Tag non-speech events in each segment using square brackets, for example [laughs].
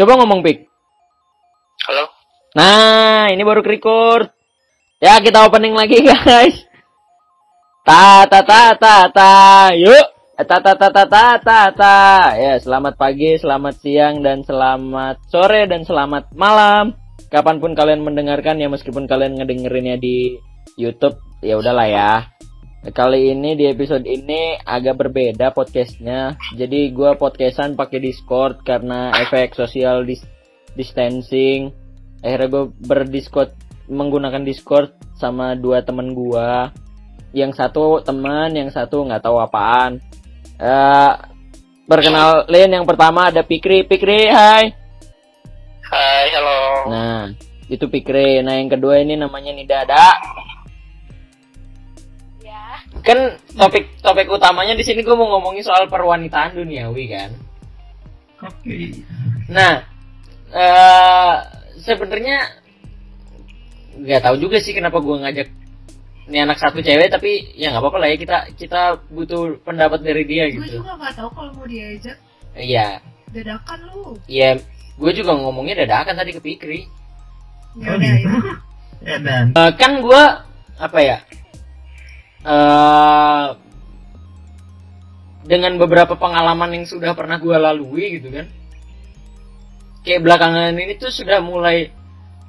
Coba ngomong pik. Halo? Nah, ini baru record. Ya, kita opening lagi, [laughs] guys. Ta ta ta ta ta. Yuk. Ta ta ta ta ta ta ta. Ya, selamat pagi, selamat siang dan selamat sore dan selamat malam. Kapan pun kalian mendengarkan ya meskipun kalian ngedengerinnya di YouTube, ya udahlah ya. Kali ini di episode ini agak berbeda podcastnya. Jadi gua podcastan pakai Discord karena efek social dis- distancing. Akhirnya gue berdiscord menggunakan Discord sama dua temen gua. Yang satu teman, yang satu nggak tahu apaan. Eh, perkenalin yang pertama ada Pikri. Pikri, hai. Hai, halo. Nah, itu Pikri. Nah, yang kedua ini namanya Nidada. Ya. Kan topik topik utamanya di sini gue mau ngomongin soal perwanitaan duniawi kan. Oke. Nah, eh sebenarnya nggak tahu juga sih kenapa gue ngajak ini anak satu cewek tapi ya nggak apa-apa lah ya kita kita butuh pendapat dari dia Gue gitu. juga gak tahu kalau mau diajak Iya, dadakan lu. iya. Gue juga ngomongnya dadakan tadi ke Pikri. Ya udah [laughs] ya. Ya dan Eh, kan gue apa ya? Eh dengan beberapa pengalaman yang sudah pernah gue lalui gitu kan. Kayak belakangan ini tuh sudah mulai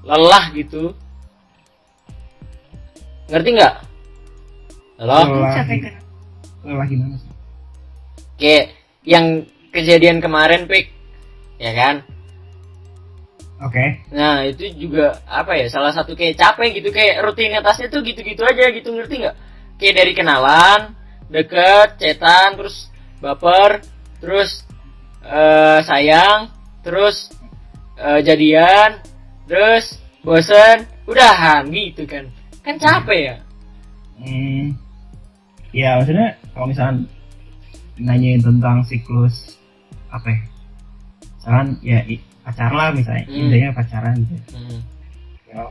lelah gitu. Ngerti nggak? Halo? Lelah. Capek kan? lelah gimana sih? Kayak yang kejadian kemarin, Pik. Ya kan? Oke. Nah, itu juga apa ya? Salah satu kayak capek gitu, kayak rutinitasnya tuh gitu-gitu aja gitu, ngerti nggak? Kayak dari kenalan, deket, cetan, terus baper, terus eh sayang, terus eh, jadian, terus bosen, udahan gitu kan. Kan capek ya? Hmm. Ya maksudnya kalau misalnya nanyain tentang siklus apa ya? Misalkan ya pacar lah misalnya, Hmm. intinya pacaran gitu. Hmm. Ya,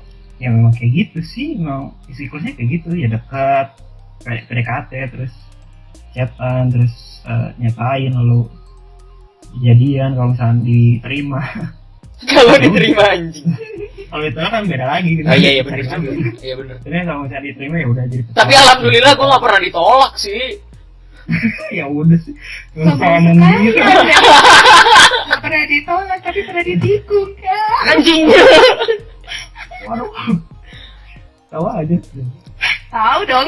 ya memang kayak gitu sih, memang siklusnya kayak gitu ya dekat, PDKT terus chatan terus eh, nyatain lalu jadian kalau misalnya diterima [laughs] [laughs] Kalau diterima anjing. kalau itu kan beda lagi gitu Oh iya iya benar juga. Iya benar. Sebenarnya kalau misalnya diterima ya udah jadi Tapi alhamdulillah gue nggak pernah ditolak sih. [laughs] ya udah sih ngomong gitu ada. Gak pernah ditolak tapi pernah ditikung kan? Anjing. waduh tahu aja Tahu dong.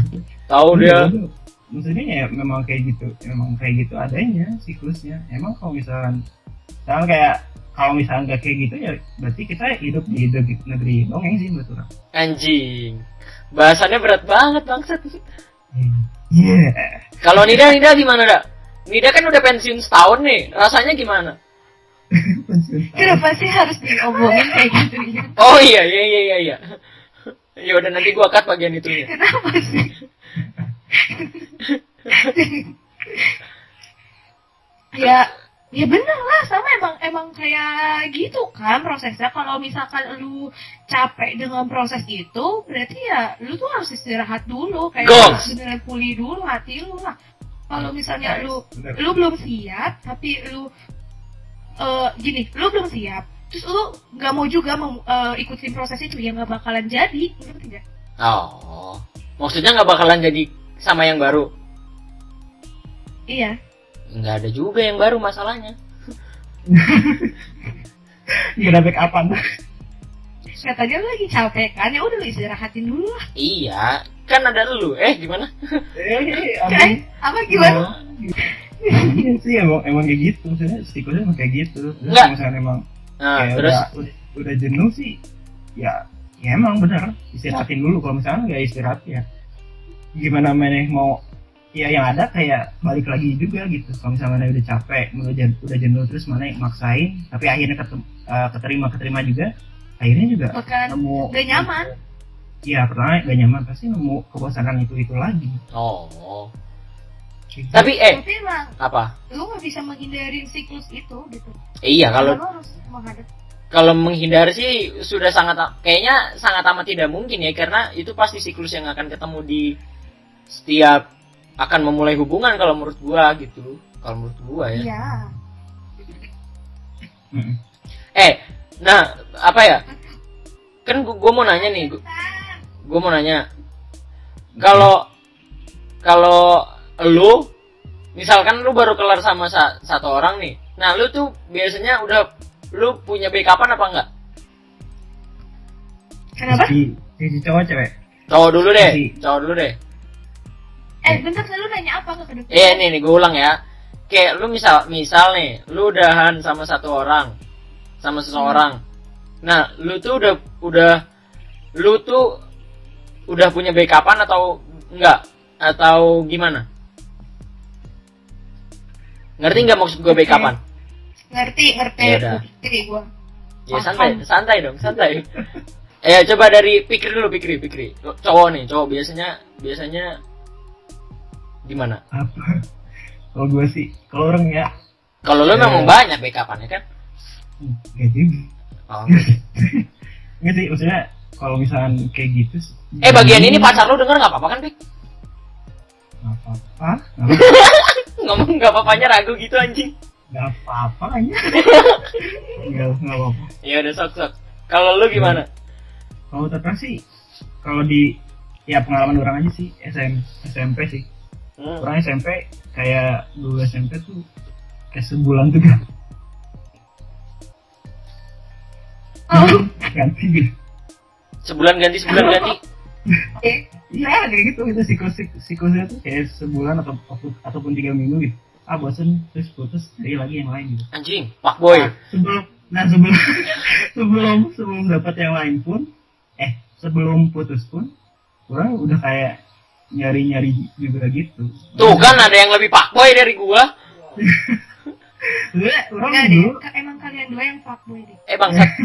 [laughs] Tahu dia. Iya, maksudnya ya memang kayak gitu memang kayak gitu adanya siklusnya emang kalau misalkan misalkan kayak kalau misalkan nggak kayak gitu ya berarti kita hidup di hidup di negeri dongeng sih menurut orang Anjing. Bahasannya berat banget bangsat. iya Kalau Nida, Nida gimana, Dak? Nida kan udah pensiun setahun nih. Rasanya gimana? [laughs] pensiun. Kenapa sih harus diomongin kayak gitu ya? Oh iya, iya, iya, iya, iya. Ya udah nanti gua cut bagian itu ya. Kenapa sih? ya ya bener lah sama emang emang kayak gitu kan prosesnya kalau misalkan lu capek dengan proses itu berarti ya lu tuh harus istirahat dulu kayak Goks. beneran pulih dulu hati lu lah kalau misalnya lu Bener. lu belum siap tapi lu eh gini lu belum siap terus lu nggak mau juga mau eh, ikutin proses itu ya nggak bakalan jadi ngerti nggak Oh. Maksudnya nggak bakalan jadi sama yang baru? iya Nggak ada juga yang baru masalahnya. Gak ada backupan katanya lu lagi capek kan ya udah lu istirahatin dulu lah Iya, kan ada lu. Eh, gimana? eh Eh, [laughs] apa gimana Iya sih emang, emang kayak gitu maksudnya siklusnya emang kayak gitu Enggak. kalau misalnya emang Nah, kayak terus? udah, udah, udah jenuh sih. Ya ya emang bener. Istirahatin dulu. Kalau misalnya nggak istirahat ya gimana mana mau ya yang ada kayak balik lagi juga gitu. Kalau misalnya mana udah capek udah jen- udah jenuh terus mana maksain tapi akhirnya ketem, eh, keterima keterima juga akhirnya juga bakalan nemu gak nyaman. Iya pertama gak nyaman pasti nemu kebosanan itu itu lagi. Oh. Gitu. Tapi eh tapi emang apa? lu gak bisa menghindarin siklus itu gitu Eh, iya kalau Karena lu harus menghadapi kalau menghindar sih sudah sangat kayaknya sangat amat tidak mungkin ya karena itu pasti siklus yang akan ketemu di setiap akan memulai hubungan kalau menurut gua gitu kalau menurut gua ya iya. Eh, nah apa ya? Kan gua, gua mau nanya nih, gua, gua mau nanya. Kalau kalau lu misalkan lu baru kelar sama sa- satu orang nih. Nah, lu tuh biasanya udah lu punya backupan apa enggak? Kenapa? Si, si cowok cewek. Cowok dulu deh, Si- cowok dulu deh. Eh, bentar lu nanya apa ke depan? Iya nih nih gue ulang ya. Kayak lu misal misal nih, lu udahan sama satu orang, sama seseorang. Nah, lu tuh udah udah lu tuh udah punya backupan atau enggak? Atau gimana? Ngerti nggak maksud gue backupan? Ngerti, ngerti, Ya udah. ngerti gua. Ya santai, santai dong, santai. Eh [laughs] coba dari pikir dulu, pikir, pikir. Cowok nih, cowok biasanya biasanya gimana? Apa? Kalau gue sih, kalau orang ya, Kalau lu Eh. memang banyak backupannya kan? nggak juga. Oh. [laughs] Nggak sih, maksudnya kalau misalkan kayak gitu. Eh bagian ini pacar lu denger nggak apa-apa kan, Pik? Nggak apa-apa. [laughs] Ngomong nggak apa-apanya ragu gitu anjing. Nggak apa-apa aja. [laughs] Nggak nggak apa-apa. Ya udah sok sok. Kalau lu gimana? Kalau terkeras sih, kalau di ya pengalaman orang aja sih SM, SMP sih. Hmm. Orang SMP kayak dulu SMP tuh kayak sebulan tuh kan Oh, [laughs] ganti gitu. Sebulan ganti sebulan ganti. [laughs] Iya kayak gitu itu siklus siklusnya tuh kayak sebulan atau ataupun tiga minggu gitu. Ah bosen terus putus cari lagi yang lain gitu. Anjing, pak boy. Nah, sebelum nah sebelum [laughs] sebelum sebelum dapat yang lain pun eh sebelum putus pun orang udah kayak nyari nyari juga gitu. Tuh kan ada yang lebih pak boy dari gua. Sebenarnya orang enggak deh, dulu emang kalian dua yang fuckboy deh. Eh bangsat. [laughs]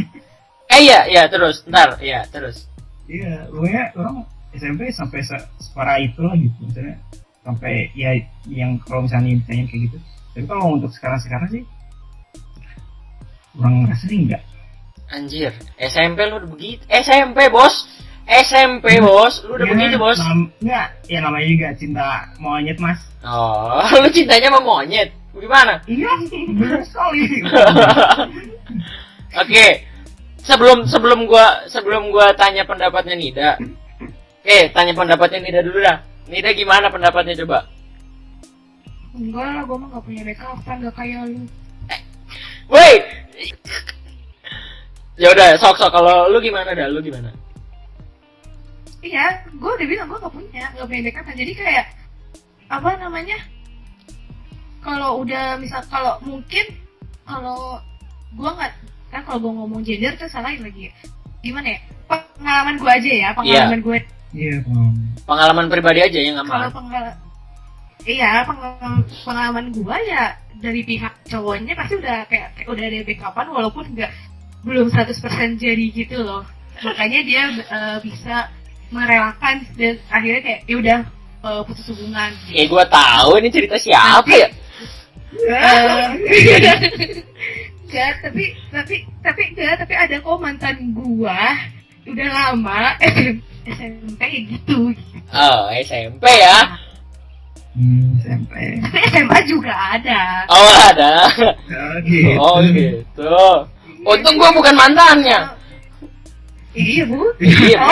Eh iya, iya terus, ntar, iya terus. iya pokoknya orang SMP sampai se- separah itu lah gitu misalnya sampai ya yang kalau misalnya ditanya kayak gitu tapi kalau untuk sekarang sekarang sih orang ngerasa sih enggak Anjir, SMP lu udah begitu. SMP bos, SMP bos, lu udah Ya, begitu bos. nam- enggak ya namanya juga cinta monyet mas Oh, [laughs] lu cintanya sama monyet. Gimana? iya benar [laughs] sekali Oke. Sebelum sebelum gua sebelum gua tanya pendapatnya Nida. Oke, tanya pendapatnya Nida dulu dah. Nida gimana pendapatnya coba? Enggak lah, gua mah gak punya backup kan, gak kayak lu. Woi. Ya udah, sok sok kalau lu gimana dah? Lu gimana? Iya, gua udah bilang gua gak punya, gak punya backup kan. Jadi kayak, apa namanya, kalau udah misal, kalau mungkin, kalau gua nggak kan kalau gua ngomong gender tuh salahin lagi ya. Gimana ya? Pengalaman gua aja ya, pengalaman gue iya. Pengalaman Pengalaman pribadi aja yang kalau aman. pengalaman iya pengalaman pengalaman gua ya dari pihak cowoknya pasti udah kayak, kayak udah ada backupan walaupun nggak belum 100% jadi gitu loh. Makanya dia eh, bisa merelakan dan akhirnya kayak ya udah eh, putus hubungan. Ya gua tahu ini cerita siapa ya? Eh, Enggak, tapi tapi tapi enggak, tapi ada kok mantan gua udah lama. SMP gitu. Oh, SMP ya. hmm, SMP Tapi SMA juga ada. Oh, ada. oh, gitu Oh, gitu. Untung gua bukan mantannya. Iya, Bu. Iya.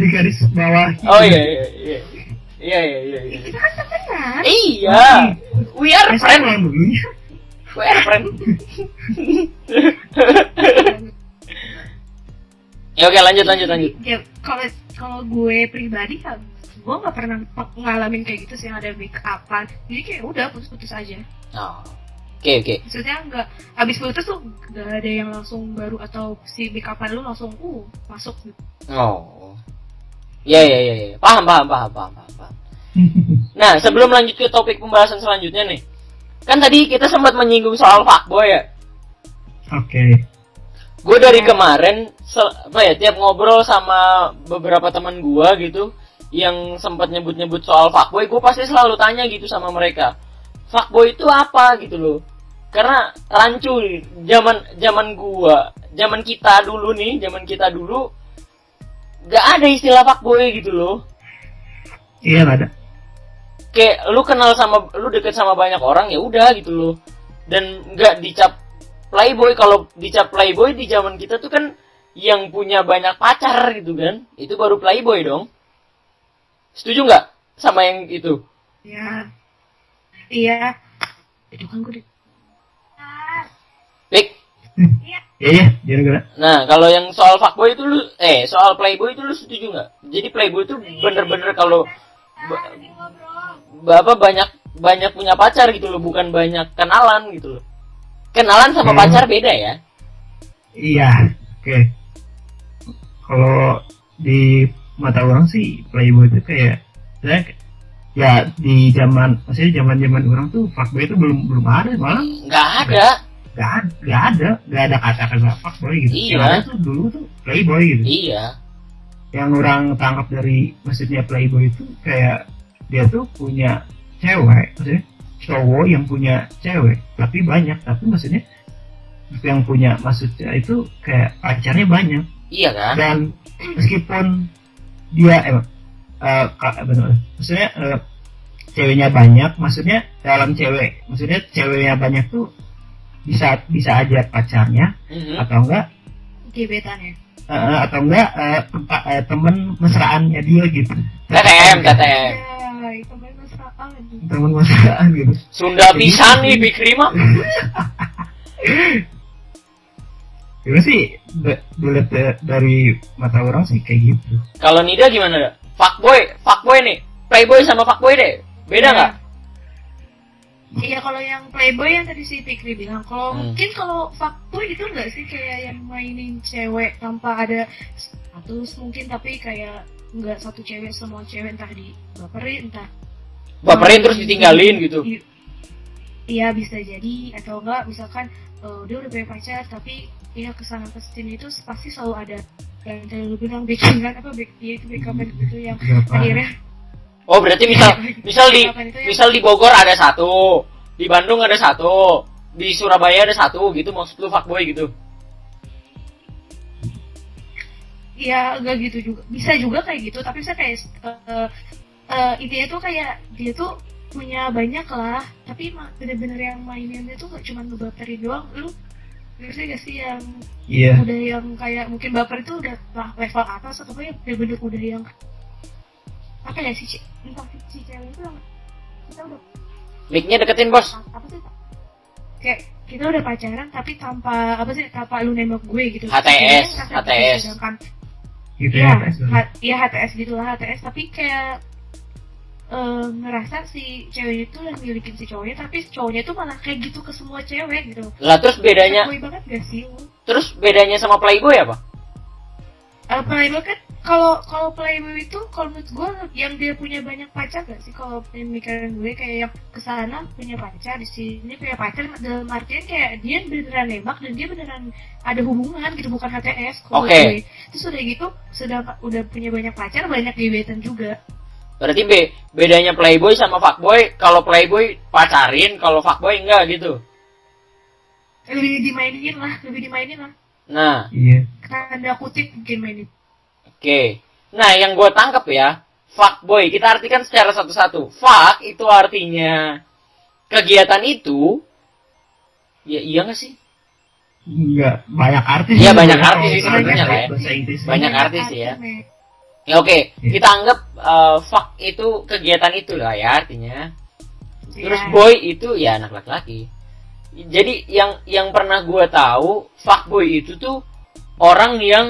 di garis bawah Oh iya iya iya. Iya iya iya. iya. Kita kan temenan. Iya. We are friend. sama dulunya We are friend. [laughs] Ya oke lanjut lanjut lanjut. Ya, kalau kalau gue pribadi kan gue nggak pernah ngalamin kayak gitu sih yang ada backupan jadi kayak udah putus-putus aja Oh. Oke oke. maksudnya nggak habis putus tuh nggak ada yang langsung baru atau si backupan lu langsung uh masuk gitu Oh. Iya iya iya iya. Paham paham paham paham paham. paham. Nah, sebelum lanjut ke topik pembahasan selanjutnya nih. Kan tadi kita sempat menyinggung soal fuckboy ya. oke Gue dari kemarin apa ya tiap ngobrol sama beberapa teman gua gitu yang sempat nyebut-nyebut soal fuckboy, gue pasti selalu tanya gitu sama mereka. Fuckboy itu apa gitu loh. Karena rancu nih, zaman zaman gua, zaman kita dulu nih, zaman kita dulu gak ada istilah fuckboy gitu loh. iya nggak ada kayak lu kenal sama lu deket sama banyak orang ya udah gitu loh dan nggak dicap playboy kalau dicap playboy di zaman kita tuh kan yang punya banyak pacar gitu kan itu baru playboy dong. Setuju nggak sama yang itu? Ya. Iya. Itu kan gue di... Pik Iya. Iya iya, nah kalau yang soal fuckboy itu lu eh soal playboy itu lu setuju nggak? Jadi playboy itu bener-bener kalau Ba- bapak banyak banyak punya pacar gitu loh bukan banyak kenalan gitu loh kenalan sama Hmm. pacar beda ya Iya, oke. Kalau di mata orang sih playboy itu kayak ya, ya di zaman maksudnya zaman zaman orang tuh fuckboy itu belum belum ada malah nggak ada nggak ada nggak ada nggak ada kata-kata fuckboy gitu. Iya. Yang ada tuh dulu tuh playboy gitu. iya Yang orang tangkap dari maksudnya playboy itu kayak dia tuh punya cewek, maksudnya cowok yang punya cewek, tapi banyak, tapi maksudnya yang punya maksudnya itu kayak pacarnya banyak. Iya kan? Dan meskipun dia emang eh ka- benar maksudnya eh, ceweknya banyak maksudnya dalam cewek maksudnya ceweknya banyak tuh bisa bisa aja pacarnya Mhm. atau enggak? Gebetan ya. eh, atau enggak eh, tempa- eh, temen mesraannya dia gitu. TTM TTM Ya, itu mesraan gitu Sunda pisan nih Bikri mah. [laughs] Itu sih? Dilihat da- dari mata orang sih kayak gitu. Kalau Nida gimana fuckboy fuckboy nih. Playboy sama fuckboy deh. Beda Iya. nggak? Iya. Kalau yang playboy yang tadi si Fikri bilang, kalau Hmm. mungkin kalau fuckboy itu enggak sih? Kayak yang mainin cewek tanpa ada status mungkin tapi kayak nggak satu cewek semua cewek entah di baperin entah baperin terus ditinggalin gitu I- Iya bisa jadi atau enggak misalkan eh, dia udah punya pacar tapi ya ke sana ke sini itu pasti selalu ada yang tadi lu bilang backingan apa back dia itu backupan gitu yang Berapa? akhirnya oh berarti misal [laughs] misal di misal di Bogor ada satu di Bandung ada satu di Surabaya ada satu gitu maksud lu fuckboy gitu Iya, enggak gitu juga. Bisa juga kayak gitu, tapi saya kayak eh, eh, intinya tuh kayak dia tuh punya banyak lah, tapi ma- bener-bener yang maininnya tuh gak cuma ngebaperin doang. Lu ngerti gak sih yang iya. udah yang kayak mungkin baper itu udah lah level atas atau kayak bener-bener udah yang apa ya si entah si, cewek itu yang kita udah mic-nya deketin bos. Apa sih? Kayak kita udah pacaran tapi tanpa apa sih tanpa lu nembak gue gitu. HTS, HTS. sedangkan gitu Iya, ya iya HTS gitu lah HTS tapi kayak eh, ngerasa si cewek itu yang milikin si cowoknya tapi si cowoknya tuh malah kayak gitu ke semua cewek gitu lah terus bedanya Fuckboy banget gak sih lu? terus bedanya sama playboy apa Eh, playboy kan kalau kalau playboy itu kalau menurut gue yang dia punya banyak pacar gak sih kalau pemikiran gue kayak yang ke sana punya pacar di sini punya pacar dalam artian kayak dia beneran nembak dan dia beneran ada hubungan gitu bukan HTS kalau Oke. gue. terus udah gitu sudah udah punya banyak pacar banyak gebetan juga berarti be bedanya playboy sama fuckboy kalau playboy pacarin kalau fuckboy enggak gitu lebih dimainin lah lebih dimainin lah nah iya tanda kutip mungkin mainin Oke. Nah, yang gue tangkap ya, fuckboy. Kita artikan secara satu-satu. Fuck itu artinya kegiatan itu. Ya iya gak sih? Enggak, banyak artis. Iya, banyak ya, artis sih sebenarnya lah ya. Banyak artis ya. Mek. Ya oke, Iya. kita anggap uh, fuck itu kegiatan itu lah ya artinya. Terus Iya. boy itu ya anak laki-laki. Jadi yang yang pernah gue tahu fuckboy itu tuh orang yang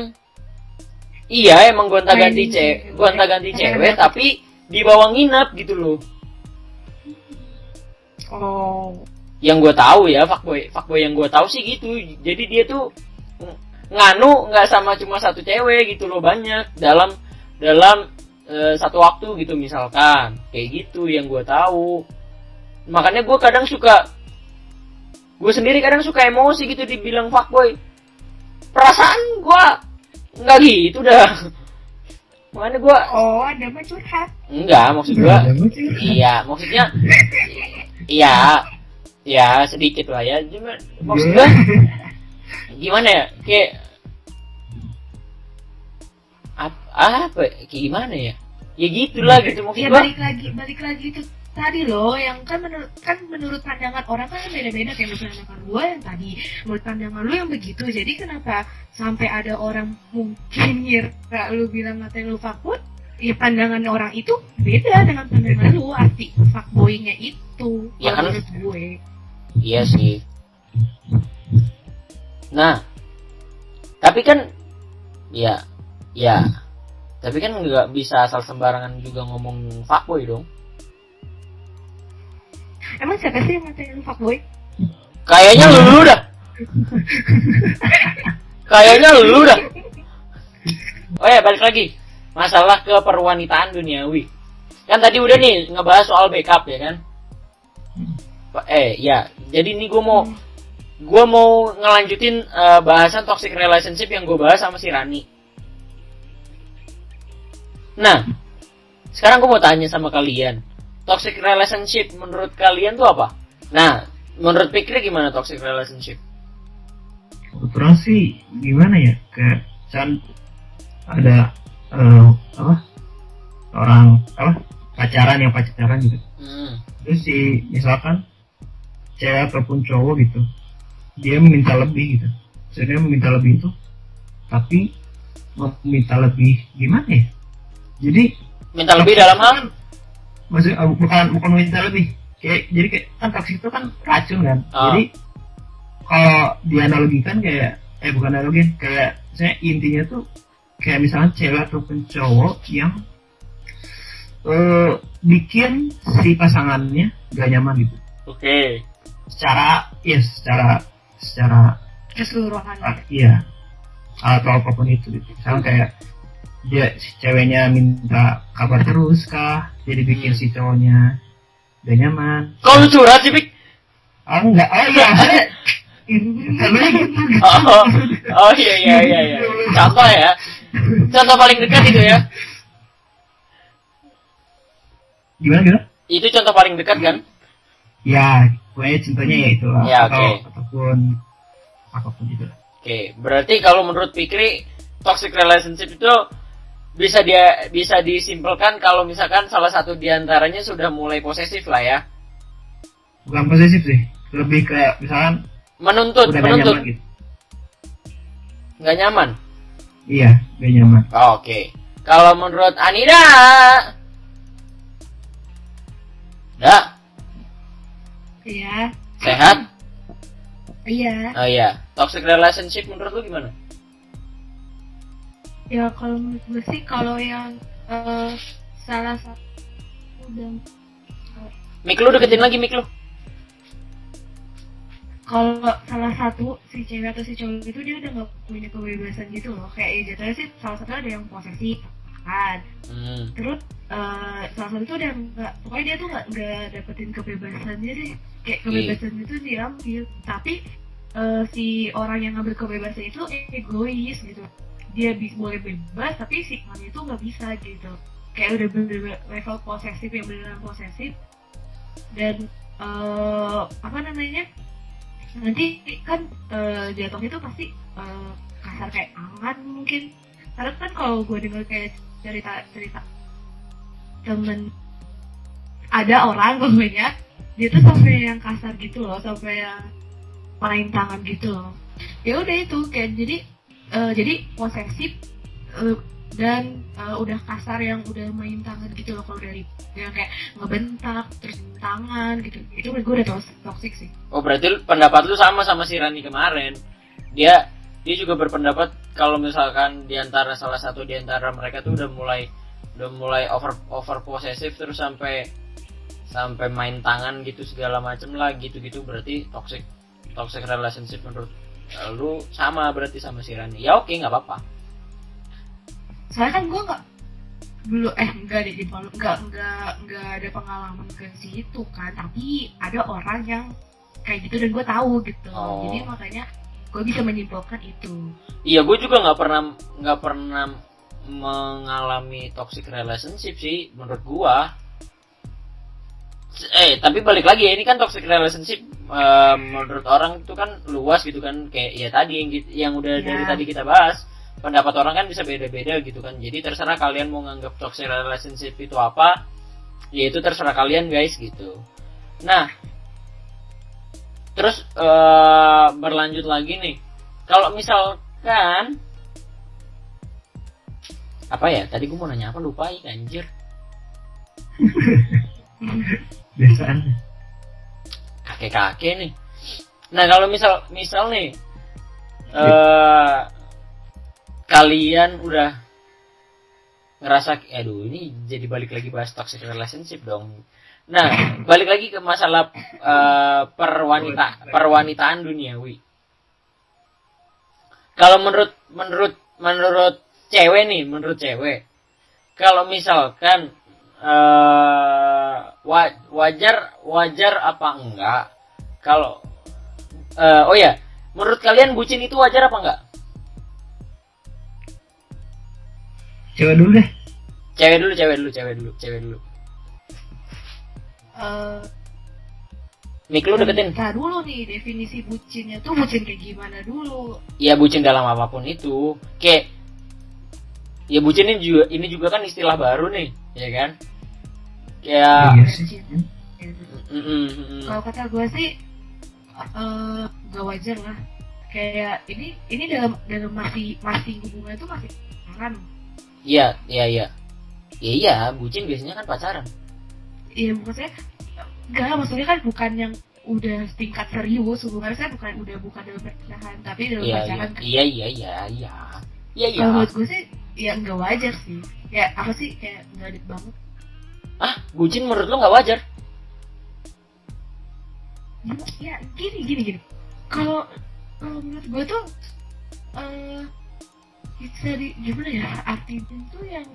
iya emang gonta-ganti Main cewek, gonta-ganti Kadang-kadang cewek tapi dibawa nginep gitu loh. oh yang gue tahu ya fuckboy fuckboy yang gue tahu sih gitu jadi dia tuh ng- nganu nggak sama cuma satu cewek gitu loh banyak dalam dalam eh, satu waktu gitu misalkan kayak gitu yang gue tahu makanya gue kadang suka gue sendiri kadang suka emosi gitu dibilang fuckboy perasaan gue nggak gitu dah [laughs] makanya gue oh ada mah curhat enggak maksud gue. Iya, maksudnya iya, ya sedikit lah ya. Cuma maksud gua gimana ya? Kayak apa, apa kayak gimana ya? Ya gitulah gitu maksud ya gua. balik lagi balik lagi itu tadi loh yang kan menurut kan menurut pandangan orang kan beda-beda kayak menurut pandangan gue yang tadi menurut pandangan lu yang begitu jadi kenapa sampai ada orang mungkin [laughs] ngira lu bilang ngatain lu fuckboy ya pandangan orang itu beda dengan pandangan lu arti fuckboynya itu Ya kan- menurut gue Iya sih. Nah, tapi kan, ya, ya, tapi kan nggak bisa asal sembarangan juga ngomong fuckboy dong. emang siapa sih yang ngatain lu fuckboy Kayaknya lu dah. Kayaknya lu dah. Oh ya, balik lagi. Masalah keperwanitaan duniawi. Kan tadi udah nih ngebahas soal backup ya kan? Eh, ya. Jadi ini gue mau gue mau ngelanjutin eh, bahasan toxic relationship yang gue bahas sama si Rani. Nah, sekarang gue mau tanya sama kalian. Toxic relationship menurut kalian tuh apa? Nah, menurut Pikri gimana toxic relationship? kebetulan sih gimana ya kayak can ada eh, apa orang apa pacaran yang pacaran gitu Hmm. terus si misalkan cewek ataupun cowok gitu dia meminta lebih gitu sebenarnya meminta lebih itu tapi meminta lebih gimana ya jadi Minta lebih dalam hal? maksud eh, bukan bukan meminta lebih kayak jadi kayak kan toksik itu kan racun kan Ah. jadi kalau dianalogikan kayak eh bukan analogi kayak saya intinya tuh kayak misalnya cewek ataupun cowok yang eh bikin si pasangannya gak nyaman gitu Oke. secara ya secara secara keseluruhan ah, iya atau apa pun itu gitu misalnya kayak dia si ceweknya minta kabar terus kah jadi bikin Hmm. si cowoknya gak nyaman Kok lu curhat sih, Pik? ah enggak oh iya Oh, oh iya iya iya iya. Contoh ya. Contoh paling dekat itu ya. gimana gimana Itu contoh paling dekat kan? ya pokoknya contohnya ya itu lah Ya, atau oke. ataupun apa pun itu Oke, berarti kalau menurut Pikri toxic relationship itu bisa dia bisa disimpulkan kalau misalkan salah satu di antaranya sudah mulai posesif lah ya. bukan posesif sih lebih kayak misalkan Menuntut, udah gak menuntut. nyaman gitu Nggak nyaman. iya gak nyaman Oke. Kalau menurut Anida, Dak, iya sehat? iya Oh iya, toxic relationship menurut lu gimana? Ya kalau menurut gue sih kalau yang eh, salah satu dan Mik lu deketin lagi mik lu. kalau salah satu si cewek atau si cowok itu dia udah nggak punya kebebasan gitu loh. Kayak ya jatuhnya sih salah satu ada yang posesif kan. Hmm. terus eh, salah satu tuh udah nggak pokoknya dia tuh nggak nggak dapetin kebebasannya deh. Kayak kebebasan itu diambil. Tapi eh, si orang yang ngambil kebebasan itu egois gitu dia bisa boleh bebas tapi si orang itu nggak bisa gitu. Kayak udah bener-bener level posesif yang beneran posesif. Dan eh, apa namanya nanti kan eh, jatuhnya tuh pasti eh, kasar kayak angan mungkin. Karena kan kalau gue denger kayak cerita cerita temen ada orang [laughs] pokoknya dia tuh sampai yang kasar gitu loh sampai yang main tangan gitu loh. Ya udah itu kayak jadi eh, jadi posesif eh, dan eh, udah kasar yang udah main tangan gitu loh kalau dari yang kayak ngebentak terus tangan gitu itu gue udah toxic sih Oh berarti pendapat lu sama sama si Rani kemarin. Dia dia juga berpendapat kalau misalkan di antara salah satu di antara mereka tuh udah mulai udah mulai over over posesif terus sampai sampai main tangan gitu segala macem lah gitu gitu berarti toxic toxic relationship menurut lu sama berarti sama si Rani. Ya oke nggak apa-apa. soalnya kan gue nggak belum eh enggak deh di Palu enggak enggak enggak ada pengalaman ke situ kan tapi ada orang yang kayak gitu dan gue tahu gitu Oh. jadi makanya gue bisa menyimpulkan itu Iya, gue juga nggak pernah nggak pernah mengalami toxic relationship sih menurut gua. Eh, tapi balik lagi ya, ini kan toxic relationship eh, menurut orang itu kan luas gitu kan kayak ya tadi yang yang udah Ya. dari tadi kita bahas. Pendapat orang kan bisa beda-beda gitu kan. Jadi terserah kalian mau nganggap toxic relationship itu apa. ya itu terserah kalian guys gitu nah terus eh, berlanjut lagi nih kalau misalkan apa ya tadi gue mau nanya apa lupa ya anjir [laughs] biasaan. Kakek-kakek nih. Nah kalau misal misal nih eh kalian udah ngerasa aduh ini jadi balik lagi bahas toxic relationship dong. Nah [laughs] balik lagi ke masalah eh, perwanita. perwanitaan duniawi. Kalau menurut menurut menurut cewek nih menurut cewek kalau misalkan eh wa- wajar wajar apa enggak kalau eh, oh ya menurut kalian bucin itu wajar apa enggak? Cewek dulu deh. Cewek dulu cewek dulu cewek dulu cewek dulu. Mik lu deketin. Nah dulu nih definisi bucinnya tuh bucin kayak gimana dulu? ya bucin dalam apa pun itu. Kayak ya bucin ini juga ini juga kan istilah baru nih ya kan kayak iya sih mm, mm. Kalau kata gue sih eh gak wajar lah. Kayak ini ini dalam dalam masih masih hubungan itu masih pacaran. iya iya iya ya iya bucin biasanya kan pacaran Iya maksudnya enggak maksudnya kan bukan yang udah tingkat serius hubungan saya bukan udah bukan dalam pernikahan tapi dalam iya iya pacaran kan. iya iya iya iya iya iya Kalau menurut gue sih ya enggak wajar sih. Ya apa sih kayak enggak adil banget. Ah bucin menurut lu nggak wajar? Ya gini gini gini. Kalau kalau menurut gue tuh eh bisa di gimana ya artinya tuh yang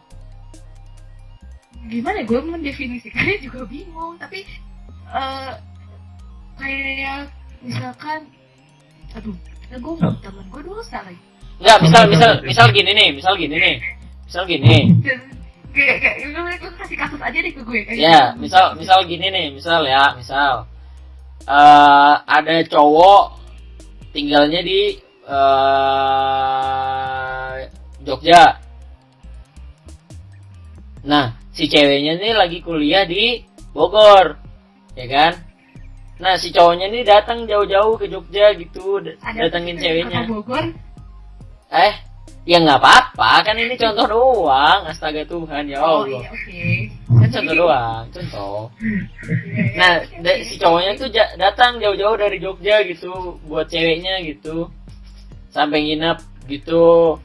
gimana gue mendefinisikannya juga bingung. Tapi eh kayak misalkan aduh ya gue mau temen gue dosa lagi. Nggak misal misal misal gini nih misal gini nih misal gini [laughs] kayak kayak gue gue kasih kasus aja deh ke gue kayak ya gitu. misal misal gini nih misal ya misal eh ada cowok tinggalnya di eh Jogja. Nah si ceweknya nih lagi kuliah di Bogor ya kan? Nah si cowoknya nih datang jauh-jauh ke Jogja gitu d- Ada datengin kata ceweknya. Bogor? Eh ya nggak apa-apa kan ini contoh doang astaga Tuhan ya oh Allah iya oke kan contoh doang contoh Nah, da- si cowoknya tuh datang jauh-jauh dari Jogja gitu buat ceweknya gitu. Sampai nginep gitu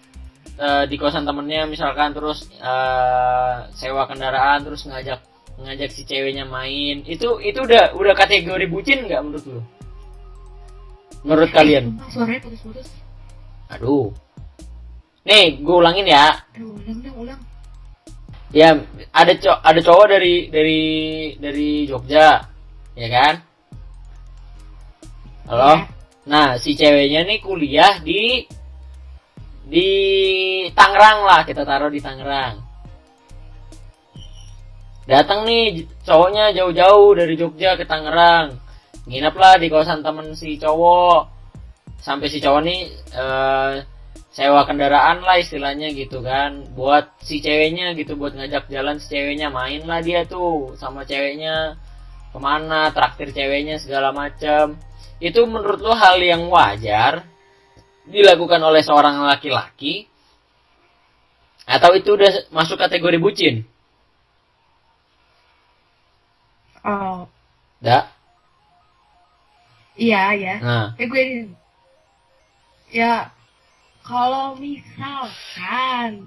eh, di kosan temennya misalkan terus eh, sewa kendaraan terus ngajak ngajak si ceweknya main. Itu itu udah udah kategori bucin nggak menurut lu? Menurut kalian? Suaranya putus-putus Aduh. Nih, gue ulangin ya. aduh ulang dong ulang Ya, ada co- ada cowok dari dari dari Jogja, ya kan? Halo? Nah, si ceweknya nih kuliah di di Tangerang lah, kita taruh di Tangerang. Datang nih cowoknya jauh-jauh dari Jogja ke Tangerang. Nginep lah di kosan temen si cowok. Sampai si cowok nih eh, sewa kendaraan lah istilahnya gitu kan. Buat si ceweknya gitu buat ngajak jalan si ceweknya main lah dia tuh sama ceweknya ke mana traktir ceweknya segala macam itu menurut lo hal yang wajar dilakukan oleh seorang laki-laki? Atau itu udah masuk kategori bucin? Oh. Dah iya ya nah. Eh gue ini ya kalau misalkan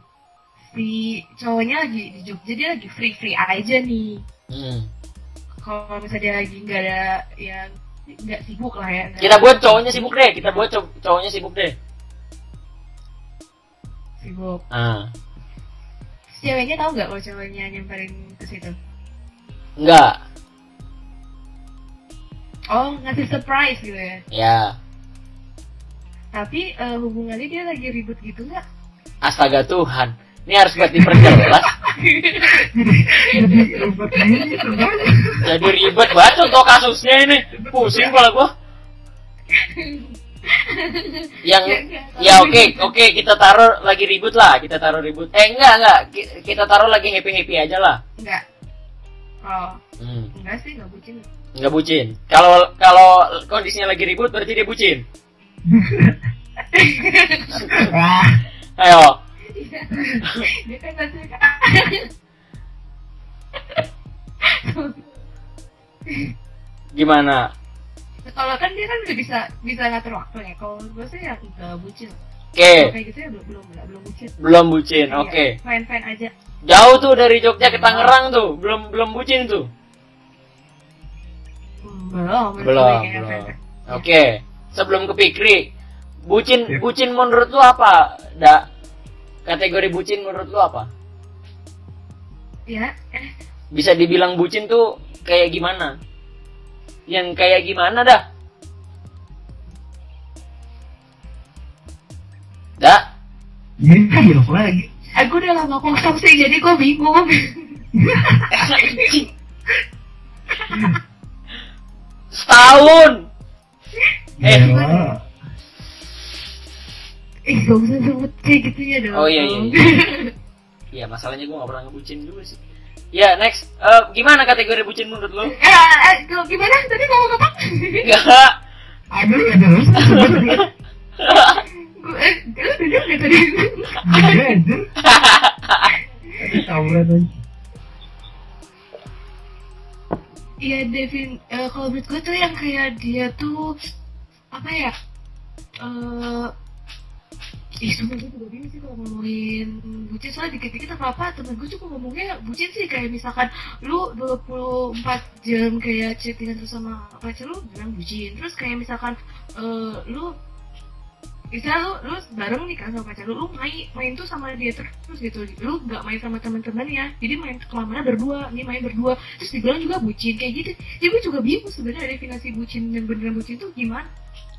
si cowoknya lagi di Jogja dia lagi free free aja nih. Hmm. kalau misalnya dia lagi nggak ada yang nggak sibuk lah ya. Nggak kita buat cowoknya sibuk deh kita buat cow- cowoknya sibuk deh. Sibuk. Nah Si ceweknya tahu nggak kalau cowoknya nyamperin ke situ? Enggak oh ngasih surprise gitu ya? Ya tapi eh, hubungannya dia lagi ribut gitu nggak? Astaga Tuhan ini harus buat diperjelas [laughs] jadi ribet ini jadi ribet banget contoh kasusnya ini. Pusing kepala gua. Yang ya oke oke kita taruh lagi ribut lah kita taruh ribut. Eh enggak enggak Ki- kita taruh lagi happy happy aja lah. Nggak Oh, Hmm. enggak sih, enggak bucin. Nggak bucin. Kalau kalau kondisinya lagi ribut berarti dia bucin. [laughs] Ayo. Gimana? Kalau kan dia kan udah bisa bisa ngatur waktu ya. Kalau gue sih ya enggak bucin. Oke, Kalau kayak gitu ya belum belum belum, bucin. belum bucin. Oke. Fine fine aja. Jauh tuh dari Jogja ke Tangerang tuh. Belum belum bucin tuh. Belum. Belum, belum. fine-fine. Oke. Sebelum ke Pikri, bucin Ya. bucin menurut lu apa? Da kategori bucin menurut lu apa? Ya, Bisa dibilang bucin tuh kayak gimana? Yang kayak gimana dah? Da? ini jawab lagi. aku udah lama kosong sih, jadi gue bingung. [laughs] Setahun. Eh. Ya, Eh, gak usah sebut kayak gitu ya dong. Oh iya iya. iya. Iya, masalahnya gue gak pernah ngebucin juga sih. Ya, next. Eh, gimana kategori bucin menurut lo? Eh, eh, gimana? Tadi ngomong apa? Enggak. Aduh, aduh. Gua- eh, lu duduk nggak tadi? Gila, anjir. Aja. Iya, Devin. eh, kalau menurut gue tuh yang kayak dia tuh apa ya? Eh, sumpah gue juga bingung sih kalau ngomongin bucin. Soalnya dikit-dikit apa-apa temen gue juga ngomongnya bucin sih. Kayak misalkan lu 24 jam kayak chattingan terus sama pacar lu bilang bucin. Terus kayak misalkan eh, lu bisa lu lu bareng nih kan sama pacar lu lu main main tuh sama dia terus gitu. Lu nggak main sama teman-temannya jadi main ke mana-mana berdua nih main berdua. Terus dibilang juga bucin kayak gitu. Ya gue juga bingung sebenarnya definisi bucin dan beneran bucin tuh gimana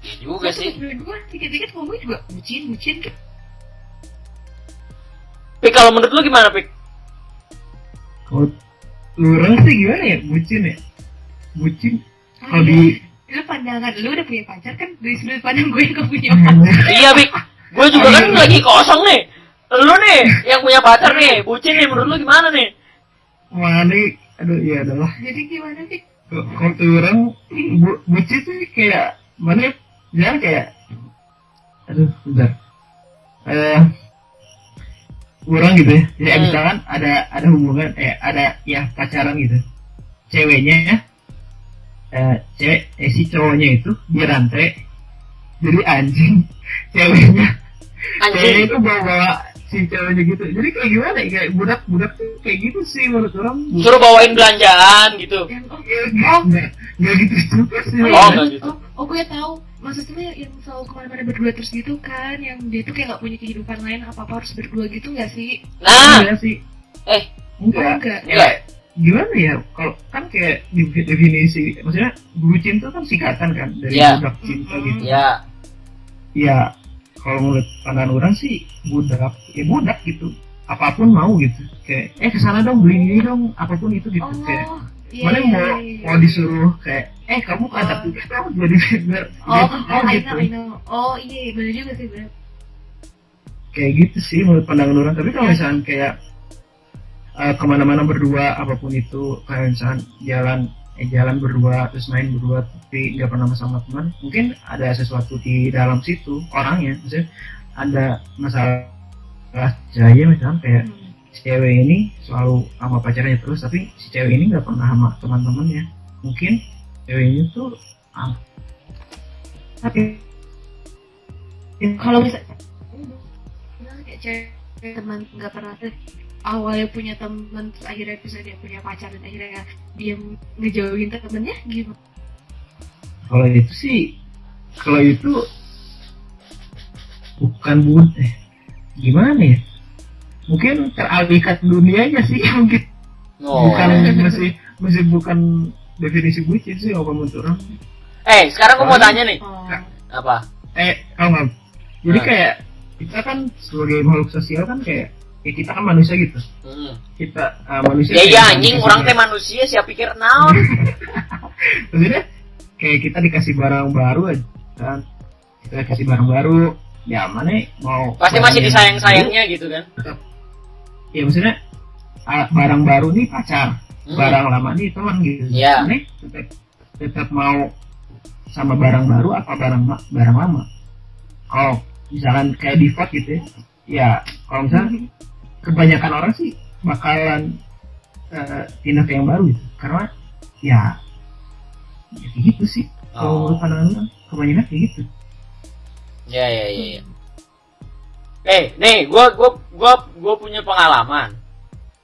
Ya juga sih. gue dikit-dikit ngomong juga bucin bucin kan Pik, kalau menurut lu gimana, Pik? Kalau orang sih gimana ya? Bucin ya? Bucin. Kalau di lu pandangan lu udah punya pacar kan dari sudut pandang gue yang gak punya Hmm. pacar Iya, Pik. Gue juga kan lagi kosong nih. Lu nih, yang punya pacar nih, bucin nih, menurut lu gimana nih? mana nih? Aduh, iya adalah. jadi gimana sih Kalau tuh orang bu, bucin tuh kayak mana? Ya? Ya kayak aduh, bentar. Eh, orang gitu ya. Jadi Hmm. misalkan ada ada hubungan, eh ada ya pacaran gitu. Ceweknya ya, eh, cewek, eh, si cowoknya itu dia rantai, jadi anjing. [laughs] Ceweknya Anjing. itu bawa-bawa si ceweknya gitu. Jadi kayak gimana ya? Kayak budak-budak tuh kayak gitu sih menurut orang. Suruh bawain belanjaan gitu. Ya, nggak, nggak, nggak gitu juga sih. Oh, Oh, iya. nggak gitu. oh, oh gue tahu maksudnya yang selalu ke mana-mana berdua terus gitu kan yang dia tuh kayak gak punya kehidupan lain apa-apa harus berdua gitu gak sih Nah, Enggak sih. eh, Enggak. enggak enggak. Gimana ya? Kalau kan kayak di definisi, maksudnya bucin itu kan singkatan kan dari Iya. budak cinta Mm-mm. gitu. Ya, Ya, kalau menurut pandangan orang sih budak, ya budak gitu. Apa pun mau gitu. Kayak, eh ke sana dong beli ini dong, apa pun itu gitu. oh Kayak, iya mana iya, mau iya, iya. mau disuruh kayak eh kamu kata Oh. tugas kamu jadi biar oh oh I gitu know I know. Oh iya bener juga sih bener. Kayak gitu sih menurut pandangan orang. Tapi kalau misalnya kayak eh, ke mana-mana berdua apa pun itu kayak misalnya jalan eh jalan berdua terus main berdua tapi nggak pernah sama teman mungkin ada sesuatu di dalam situ orangnya. Maksudnya ada masalah jaya misalnya kayak Hmm. Si cewek ini selalu sama pacarnya terus tapi si cewek ini nggak pernah sama teman-temannya. Mungkin cewek ini tuh ah, tapi kalau bisa cewek teman nggak pernah tuh awalnya punya teman terus akhirnya bisa dia punya pacar dan akhirnya dia ngejauhin temennya gimana? Kalau itu sih kalau itu bukan bud eh gimana ya mungkin teralihkan dunianya sih [laughs] mungkin oh. bukan masih masih bukan definisi bucin sih apa menurut orang Eh, sekarang gue mau tanya nih. oh Apa? eh kalau nggak jadi Nah. kayak kita kan sebagai makhluk sosial kan kayak ya kita kan manusia gitu Hmm. kita uh, manusia Ya iya anjing, dikasih orang teh manusia siapa pikir naon? [laughs] maksudnya kayak kita dikasih barang baru aja kan kita kasih barang baru ya mana mau Pasti masih yang disayang-sayangnya gitu kan. Ya maksudnya ah, barang baru nih pacar Hmm. barang lama nih teman gitu Iya. Nih, tetap tetap mau sama barang baru apa barang barang lama kalau misalkan kayak default gitu ya ya kalau misalkan kebanyakan orang sih bakalan eh, pindah ke yang baru gitu karena ya ya kayak gitu sih kalau Oh. menurut pandangan kebanyakan kayak gitu Ya ya ya. ya. Eh, nih, gua gua gua gua punya pengalaman.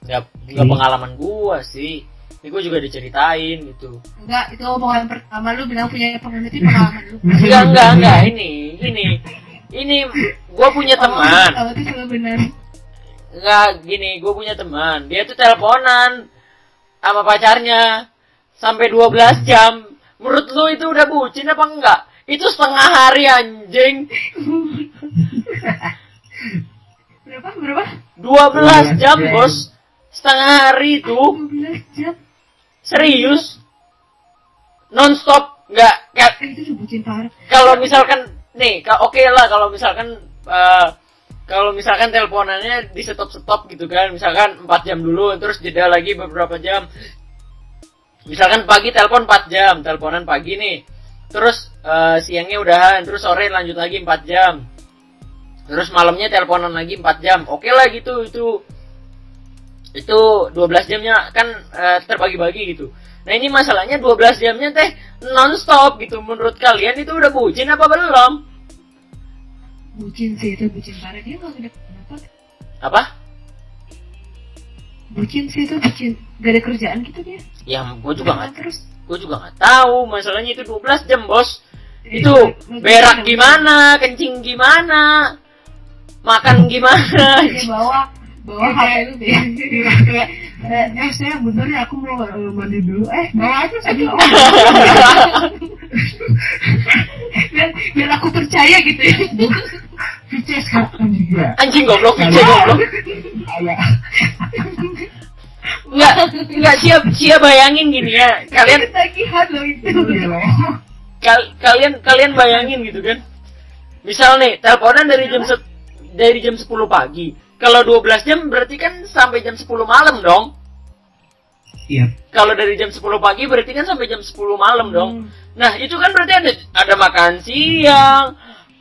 Enggak enggak Hmm. pengalaman gua sih. Ini gua juga diceritain gitu. Enggak, itu omongan pertama lu bilang punya pengalaman itu pengalaman lu. [laughs] Enggak enggak enggak ini ini ini gua punya teman. Oh, itu selalu benar. Enggak gini, gua punya teman. Dia tuh teleponan sama pacarnya sampai 12 jam. Menurut lu itu udah bucin apa enggak? Itu setengah hari anjing. [laughs] Berapa? Berapa? 12 jam, 12 jam. Bos. Setengah hari itu. 12 jam. Serius? Non-stop? Nggak, kayak Eh, kalau misalkan nih, ka- oke lah kalau misalkan eh, kalau misalkan teleponannya di stop-stop gitu kan, misalkan 4 jam dulu, terus jeda lagi beberapa jam. Misalkan pagi telepon 4 jam, teleponan pagi nih. Terus eh, siangnya udahan, terus sore lanjut lagi 4 jam. Terus malamnya teleponan lagi 4 jam. Oke lah gitu, itu itu 12 jamnya kan eh, terbagi-bagi gitu. Nah ini masalahnya 12 jamnya teh non-stop gitu. Menurut kalian itu udah bucin apa belum? Bucin sih itu bucin parah. Dia nggak ada kenapa? Apa? Bucin sih itu bucin. Gak ada kerjaan gitu dia. Ya gue juga nggak, terus. gue juga nggak tahu. Masalahnya itu 12 jam bos. Eh, Itu berak gimana, kencing gimana, makan [laughs] gimana. Dia bawa bawa HP lu deh. eh, eh saya bener ya aku mau mandi dulu eh bawa aja saya biar, biar aku percaya gitu ya. Vice sekarang juga Anjing goblok, anjing goblok. agak Nggak, nggak siap, siap bayangin gini ya. Kalian Ketagihan loh itu. Iya kal- kalian kalian bayangin gitu kan misal nih teleponan dari jam se- dari jam 10 pagi. Kalau 12 jam berarti kan sampai jam 10 malam dong. Iya. kalau dari jam 10 pagi berarti kan sampai jam 10 malam dong. Nah itu kan berarti ada ada makan siang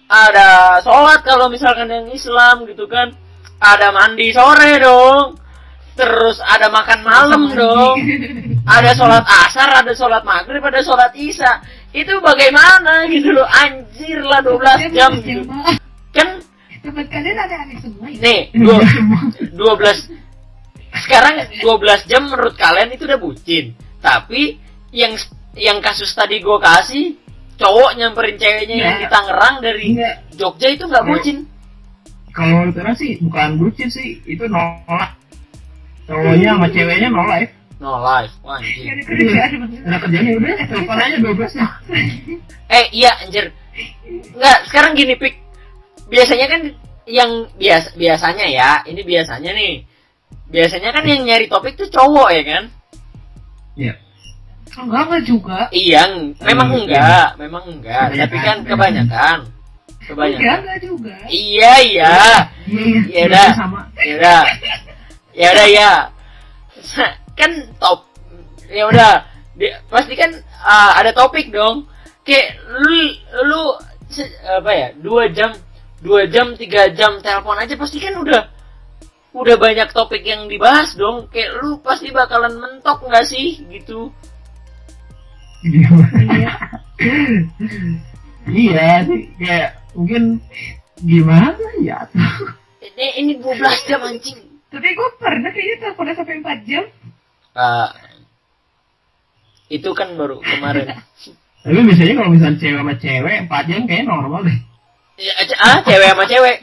ada sholat kalau misalkan yang Islam gitu kan. Ada mandi sore dong. Terus ada makan malam dong. [laughs] Ada sholat asar, ada sholat maghrib, ada sholat isya. Itu bagaimana gitu loh, anjir lah 12 jam gitu. Kan Tempat kalian aneh-aneh semua ya. nih, dua- 12 sekarang 12 jam menurut kalian itu udah bucin. Tapi yang yang kasus tadi gue kasih cowok nyamperin ceweknya yang di Nggak. Tangerang dari Nggak. Jogja itu nggak bucin. Kalau menurut orang sih bukan bucin sih, itu nolak. Cowoknya sama ceweknya nolak. No life, ada kerjaan banget. Ada kerjanya udah, telepon aja 12 ya. Eh iya anjir. Enggak, sekarang gini pik. Biasanya kan yang bias biasanya ya, ini biasanya nih. Biasanya kan yang nyari topik tuh cowok ya kan? Iya. Enggak, enggak juga. Iya, ng- memang Hmm, enggak, memang enggak. Tapi kan kebanyakan. Kebanyakan. enggak juga. Iya, iya. Iya, Ya udah. sama. Ya udah. Ya udah ya. [laughs] Kan top. Ya udah. Pasti kan ah, ada topik dong. Kayak lu lu apa ya? Dua jam, dua jam, tiga jam telepon aja pasti kan udah udah banyak topik yang dibahas dong. Kayak lu pasti bakalan mentok nggak sih gitu. Iya. [laughs] iya sih, kayak mungkin gimana ya? Ini ini 12 jam anjing. Tapi gue pernah kayaknya teleponnya sampai 4 jam. Ah, itu kan baru kemarin. Tapi biasanya kalau misalnya cewek sama cewek, 4 jam kayaknya normal deh. Ya, aja- ah, cewek sama cewek.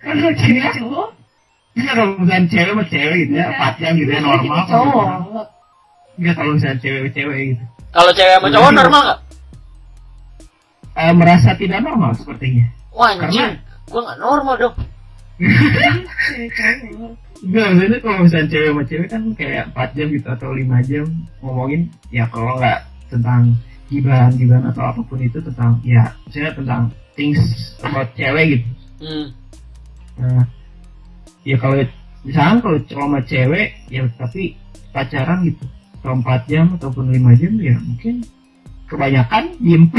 Kalau cewek cowok. Iya kalau misalnya cewek sama cewek gitu ya, 4 jam gitu ya normal. Cowok. Enggak kalau misalnya cewek sama cewek gitu. Kalau cewek sama cowok normal nggak? Eh, merasa tidak normal sepertinya. Wah anjing, Karena- gua nggak normal dong. Enggak, maksudnya kalau misalnya cewek sama cewek kan kayak 4 jam gitu atau 5 jam ngomongin ya kalau nggak tentang gibahan gibahan atau apa pun itu tentang ya misalnya tentang things about cewek gitu. Hmm. Nah, ya kalau misalkan kalau cowok sama cewek ya tapi pacaran gitu selama 4 jam ataupun 5 jam ya mungkin kebanyakan diem [laughs]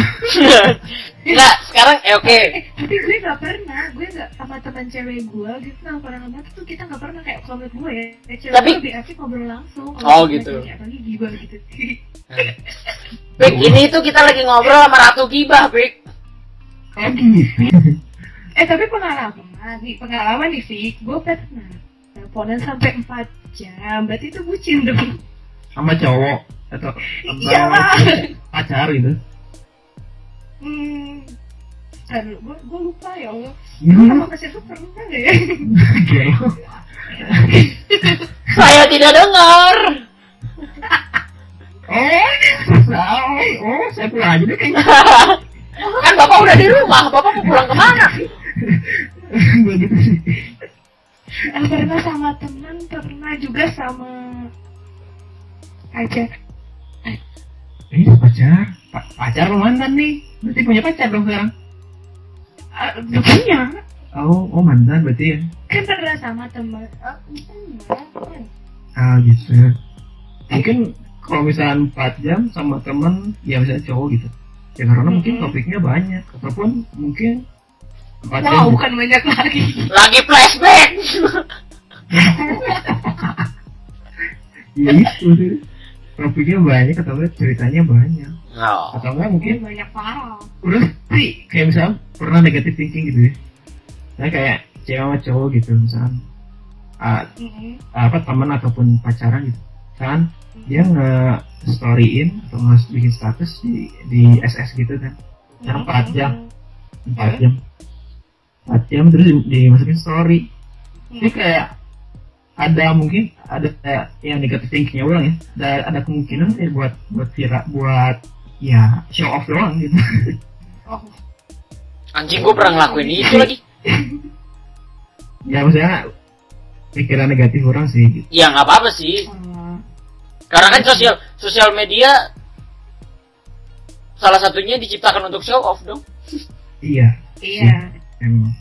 Enggak, sekarang eh oke. Eh, tapi gue gak pernah, gue gak sama teman cewek gue gitu sama pernah lama tuh kita gak pernah kayak kalau gue ya, kayak cewek Tapi- lebih asik ngobrol langsung. Oh, gitu. Apalagi gibah gitu. Bik, ini tuh kita lagi ngobrol sama Ratu Gibah, Bik. Oh [clears throat] gitu eh tapi pengalaman, nih pengalaman nih Fik, gue pernah teleponan sampai 4 jam, berarti itu bucin dong. sama cowok atau Iya. pacar gitu? Hmm, gue, gue lupa ya Allah. Gue sama pacar tuh pernah gak ya? Saya tidak dengar. oh salah oh saya pulang aja deh kayaknya [laughs] kan Bapak udah di rumah, Bapak mau pulang ke mana? Eh, pernah sama teman, pernah juga sama aja. ini pacar? Pa- pacar lo mantan nih. Berarti punya pacar dong sekarang? Uh, punya. oh oh mantan berarti ya? Kan pernah sama teman. Oh, teman ah gitu mungkin kalau misalnya 4 jam sama temen ya misalnya cowok gitu ya karena mungkin Mhm. topiknya banyak ataupun mungkin 4 jam wow bukan banyak lagi Lagi flashback. ya itu sih topiknya banyak atau ceritanya banyak Oh. atau enggak mungkin banyak parah udah sih kayak misalnya pernah negatif thinking gitu ya saya kayak cewek sama cowok gitu misalnya ah, Mhm. apa teman ataupun pacaran gitu kan? Dia nge storyin atau nge bikin status di di SS gitu kan. Yang 4 jam. 4 jam. 4 jam terus di- dimasukin story. Ini kayak ada mungkin ada kayak yang negatif thinkingnya ulang ya. Ada ada kemungkinan kayak buat buat viral buat ya show off doang gitu. Oh. Anjing gue pernah ngelakuin itu lagi. [laughs] ya maksudnya pikiran negatif orang sih. Gitu. Ya nggak apa-apa sih. Karena kan sosial sosial media salah satunya diciptakan untuk show off dong. iya iya emang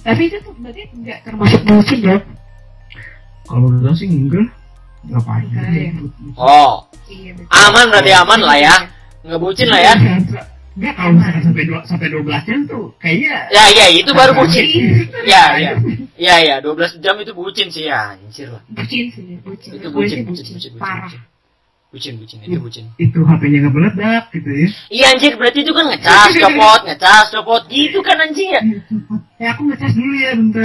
tapi itu tuh berarti nggak termasuk bucin dong kalau udah sih enggak ngapain Enggak, ya. Oh, iya betul. aman berarti aman lah ya. Nggak bucin lah ya. Enggak kalau misalkan sampai dua sampai dua belas jam tuh kayaknya Ya ya itu baru bucin. Iya. Ya ya. Ya ya 12 jam itu bucin sih ya. Anjir lah. bucin sih bucin Itu bucin bucin bucin bucin. parah bucin. Bucin itu bucin. itu HP-nya nggak meledak gitu ya Iya anjir berarti itu kan ngecas copot ngecas copot gitu kan anjing ya. ya aku ngecas dulu ya bentar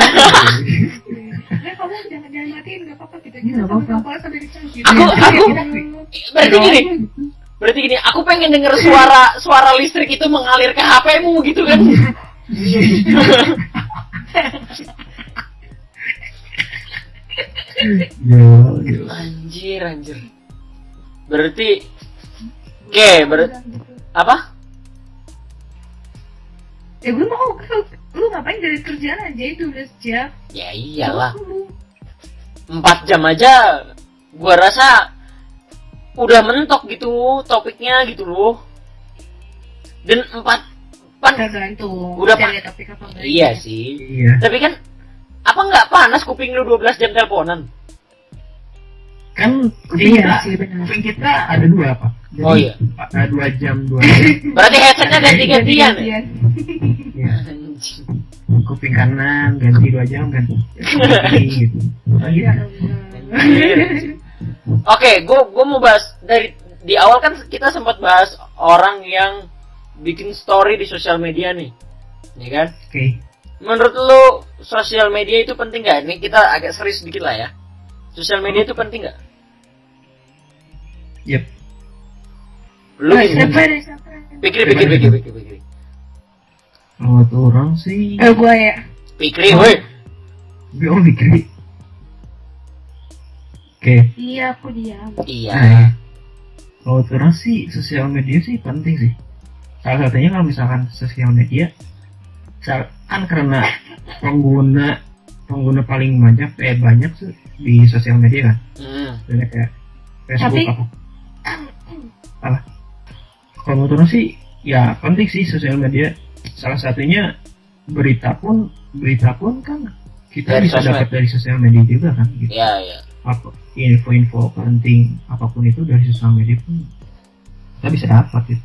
Nah, [laughs] kamu jangan jangan matiin nggak apa-apa kita Nggak apa-apa. gitu. Aku aku Kita- berarti gini. Berarti gini, aku pengen denger suara suara listrik itu mengalir ke HP-mu gitu kan. Anjir anjir. Berarti Oke, ber apa? Ya gue mau lu ngapain dari kerjaan aja itu 12 jam. Ya iyalah. Empat jam aja gua rasa udah mentok gitu topiknya gitu loh dan empat pan Tergantung. Udah, lihat topik apa enggak. iya sih iya tapi kan apa nggak panas kuping lu 12 jam teleponan kan kuping Iya kita sih benar. kuping kita ada dua apa Jadi, Oh, iya. ada dua jam dua [laughs] jam berarti headsetnya ya? Gantian. ya Anjing. kuping kanan ganti dua jam ganti kuping gitu Nah, [laughs] gitu. Oke gua gua mau bahas dari di awal kan kita sempat bahas orang yang bikin story di sosial media nih ya kan oke menurut lu sosial media itu penting nggak? Ini kita agak serius sedikit lah ya. Sosial media itu penting nggak? Yep. Lu? Pikir, pikir, pikir, pikir, pikir. kalau tuh orang sih Eh gue ya. Pikir, woi. gue oh oke Iya aku diam. Iya. Nah, kalau orang sih sosial media sih penting sih salah satunya kalau misalkan sosial media kan karena pengguna pengguna paling banyak eh banyak sih di sosial media kan Hmm. banyak kayak Facebook Tapi- apa apa kalau menurut orang sih ya penting sih sosial media salah satunya berita pun berita pun kan kita Dari bisa dapat dari sosial media juga kan gitu. ya ya apa info-info penting apa pun itu dari sosial media pun kita bisa dapat gitu.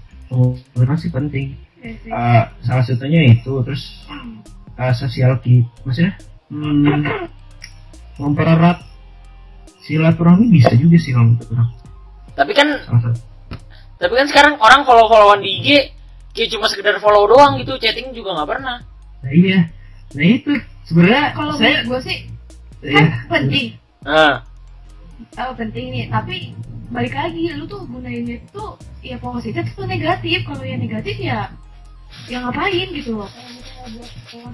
Toleransi penting. Iya. Eh, salah satunya itu terus eh, sosial ki maksudnya hmm, mempererat silaturahmi bisa juga sih kalau menurut orang tapi kan salah satu tapi kan sekarang orang follow followan di IG kayak cuma sekedar follow doang gitu chatting juga nggak pernah nah iya nah itu sebenarnya Kalau saya gue sih ya, kan penting. nah Oh, penting nih, tapi balik lagi lu tuh gunainnya tuh ya positif atau negatif. Kalau yang negatif ya ya ngapain gitu loh.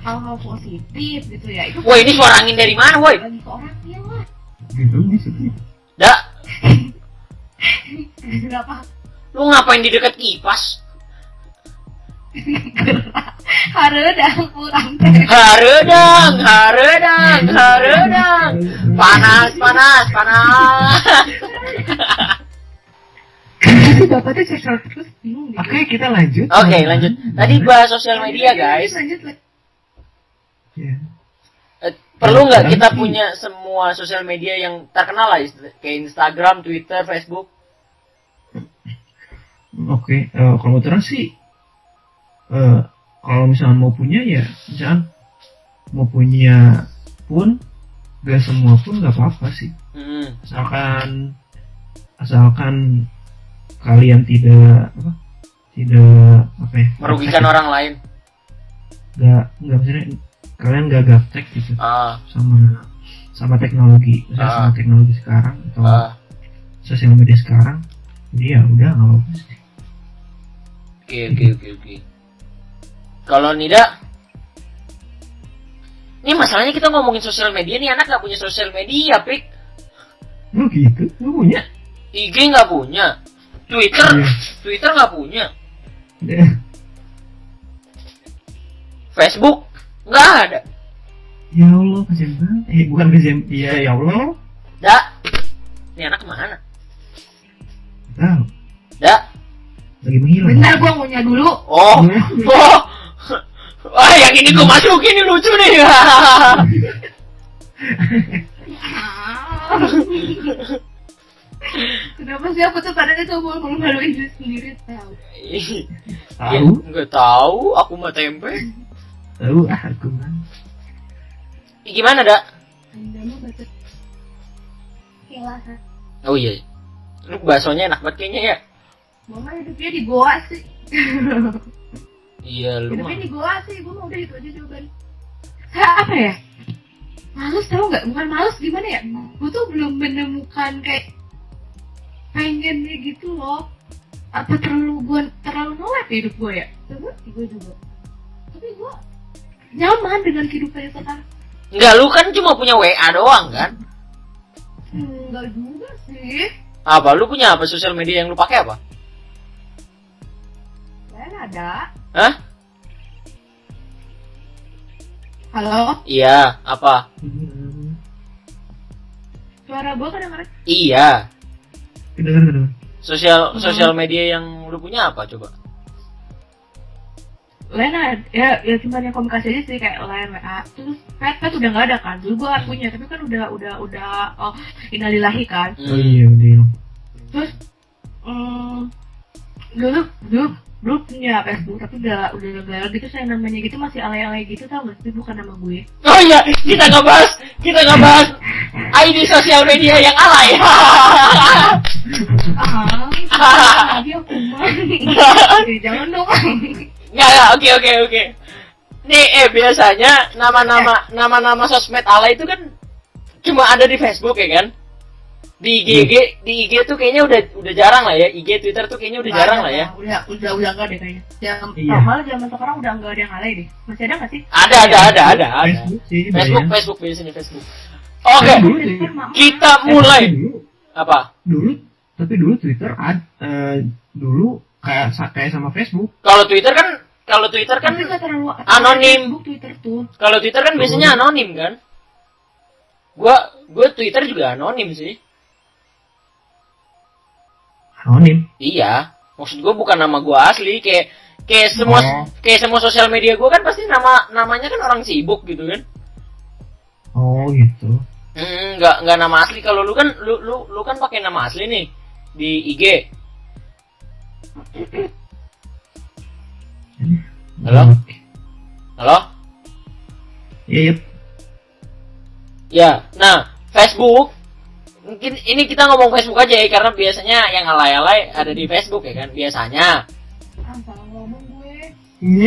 Hal-hal positif gitu ya itu woi ini suara angin dari mana woi bagi ke orangnya lah. gitu bisa dak [laughs] Kenapa? lu ngapain di dekat kipas [laughs] Haredang kurang teh. haredang haredang haredang panas panas panas Bapak tuh cerita terus bingung deh. oke kita lanjut oke lanjut tadi bahas sosial media guys Lanjut, lanjut. ya. Eh, perlu nggak kita punya semua sosial media yang terkenal lah kayak Instagram Twitter Facebook oke eh, kalau menurut orang sih eh, kalau misalnya mau punya ya misalnya mau punya pun gak semua pun gak apa-apa sih. Hmm. asalkan asalkan kalian tidak apa tidak apa ya merugikan orang lain. Nggak nggak maksudnya kalian gak gaptek gitu. Ah. Sama sama teknologi maksudnya Ah. sama teknologi sekarang atau ah. sosial media sekarang jadi ya udah nggak apa-apa sih. Oke oke oke oke kalau Nida? Ini masalahnya kita ngomongin sosial media nih anak nggak punya sosial media pik. Lu gitu? Lu punya? IG nggak punya. Twitter? Iya. Twitter nggak punya. Ya. Facebook? Nggak ada. Ya Allah kasihan banget. Eh bukan kasihan iya ya Allah. Dak. Ini anak ke mana? Tahu. Dak. Lagi menghilang. Bentar gua ngunyah dulu. oh Iya. oh Wah, yang ini gue masukin ini lucu nih. [laughs] Kenapa sih aku tuh kadang itu mau malu diri sendiri tahu. Ya, tahu nggak tahu, aku mah tempe. tahu ah aku mah Gimana, Dak? Anda mah baca. Oh iya. Lu baksonya enak banget kayaknya ya. Mama hidupnya di goa sih. [laughs] Iya, lu mah. hidupnya di goa sih. Gue mau udah itu aja jawaban. Hah, apa ya? Males tau nggak? Bukan males gimana ya? Gue tuh belum menemukan kayak pengennya gitu loh. Apa terlalu gue terlalu nolak ya hidup gue ya? Coba gue juga. Tapi gue nyaman dengan kehidupan yang sekarang. Enggak, lu kan cuma punya WA doang kan? Hmm, Enggak juga sih. Apa? Lu punya apa sosial media yang lu pakai apa? Kan ada. Hah? Halo, Iya, apa? Hmm, suara gue kadang-kadang. Iya. kedengar Sosial Hmm. sosial media yang lu punya apa coba? Lena ya ya cuma yang komunikasi aja sih kayak lain WA terus pet pet udah nggak ada kan dulu gua punya tapi kan udah udah udah oh innalillahi kan oh iya udah terus mm, dulu dulu dulu punya Facebook tapi udah udah gagal gitu saya namanya gitu masih alay-alay gitu tau gak sih? Bukan nama gue. Oh iya, kita nggak bahas, kita nggak bahas. ID sosial media yang alay. ah. Eh, [laughs] jangan dong. Nggak, oke oke oke. Nih, eh biasanya nama-nama nama-nama sosmed alay itu kan cuma ada di Facebook ya kan? Di IG, IG- di IG tuh kayaknya udah udah jarang lah ya. IG, Twitter tuh kayaknya udah jarang lah ya. udah udah udah nggak deh kayaknya yang Iya. malah zaman sekarang udah nggak ada yang alay deh masih ada nggak sih Ada, ada, ada, ada, ada. Facebook sih Facebook. Facebook, biasanya Facebook. Oke, sih. kita Eh, mulai. dulu Apa? dulu tapi dulu Twitter ad, eh, dulu kayak kayak sama Facebook Kalau Twitter kan, kalau Twitter kan, terlalu anonim. Facebook, Twitter tuh. kalau Twitter kan biasanya anonim kan? Gua, gua Twitter juga anonim sih. Anonim Iya, maksud gue bukan nama gue asli, kayak kayak semua Oh. kayak semua sosial media gue kan pasti nama namanya kan orang sibuk gitu kan. oh gitu Hmm, nggak nggak nama asli kalau lu kan lu lu lu kan pakai nama asli nih di IG. Halo? Halo? iya iya Ya, nah Facebook mungkin ini kita ngomong Facebook aja ya karena biasanya yang alay-alay ada di Facebook ya kan biasanya.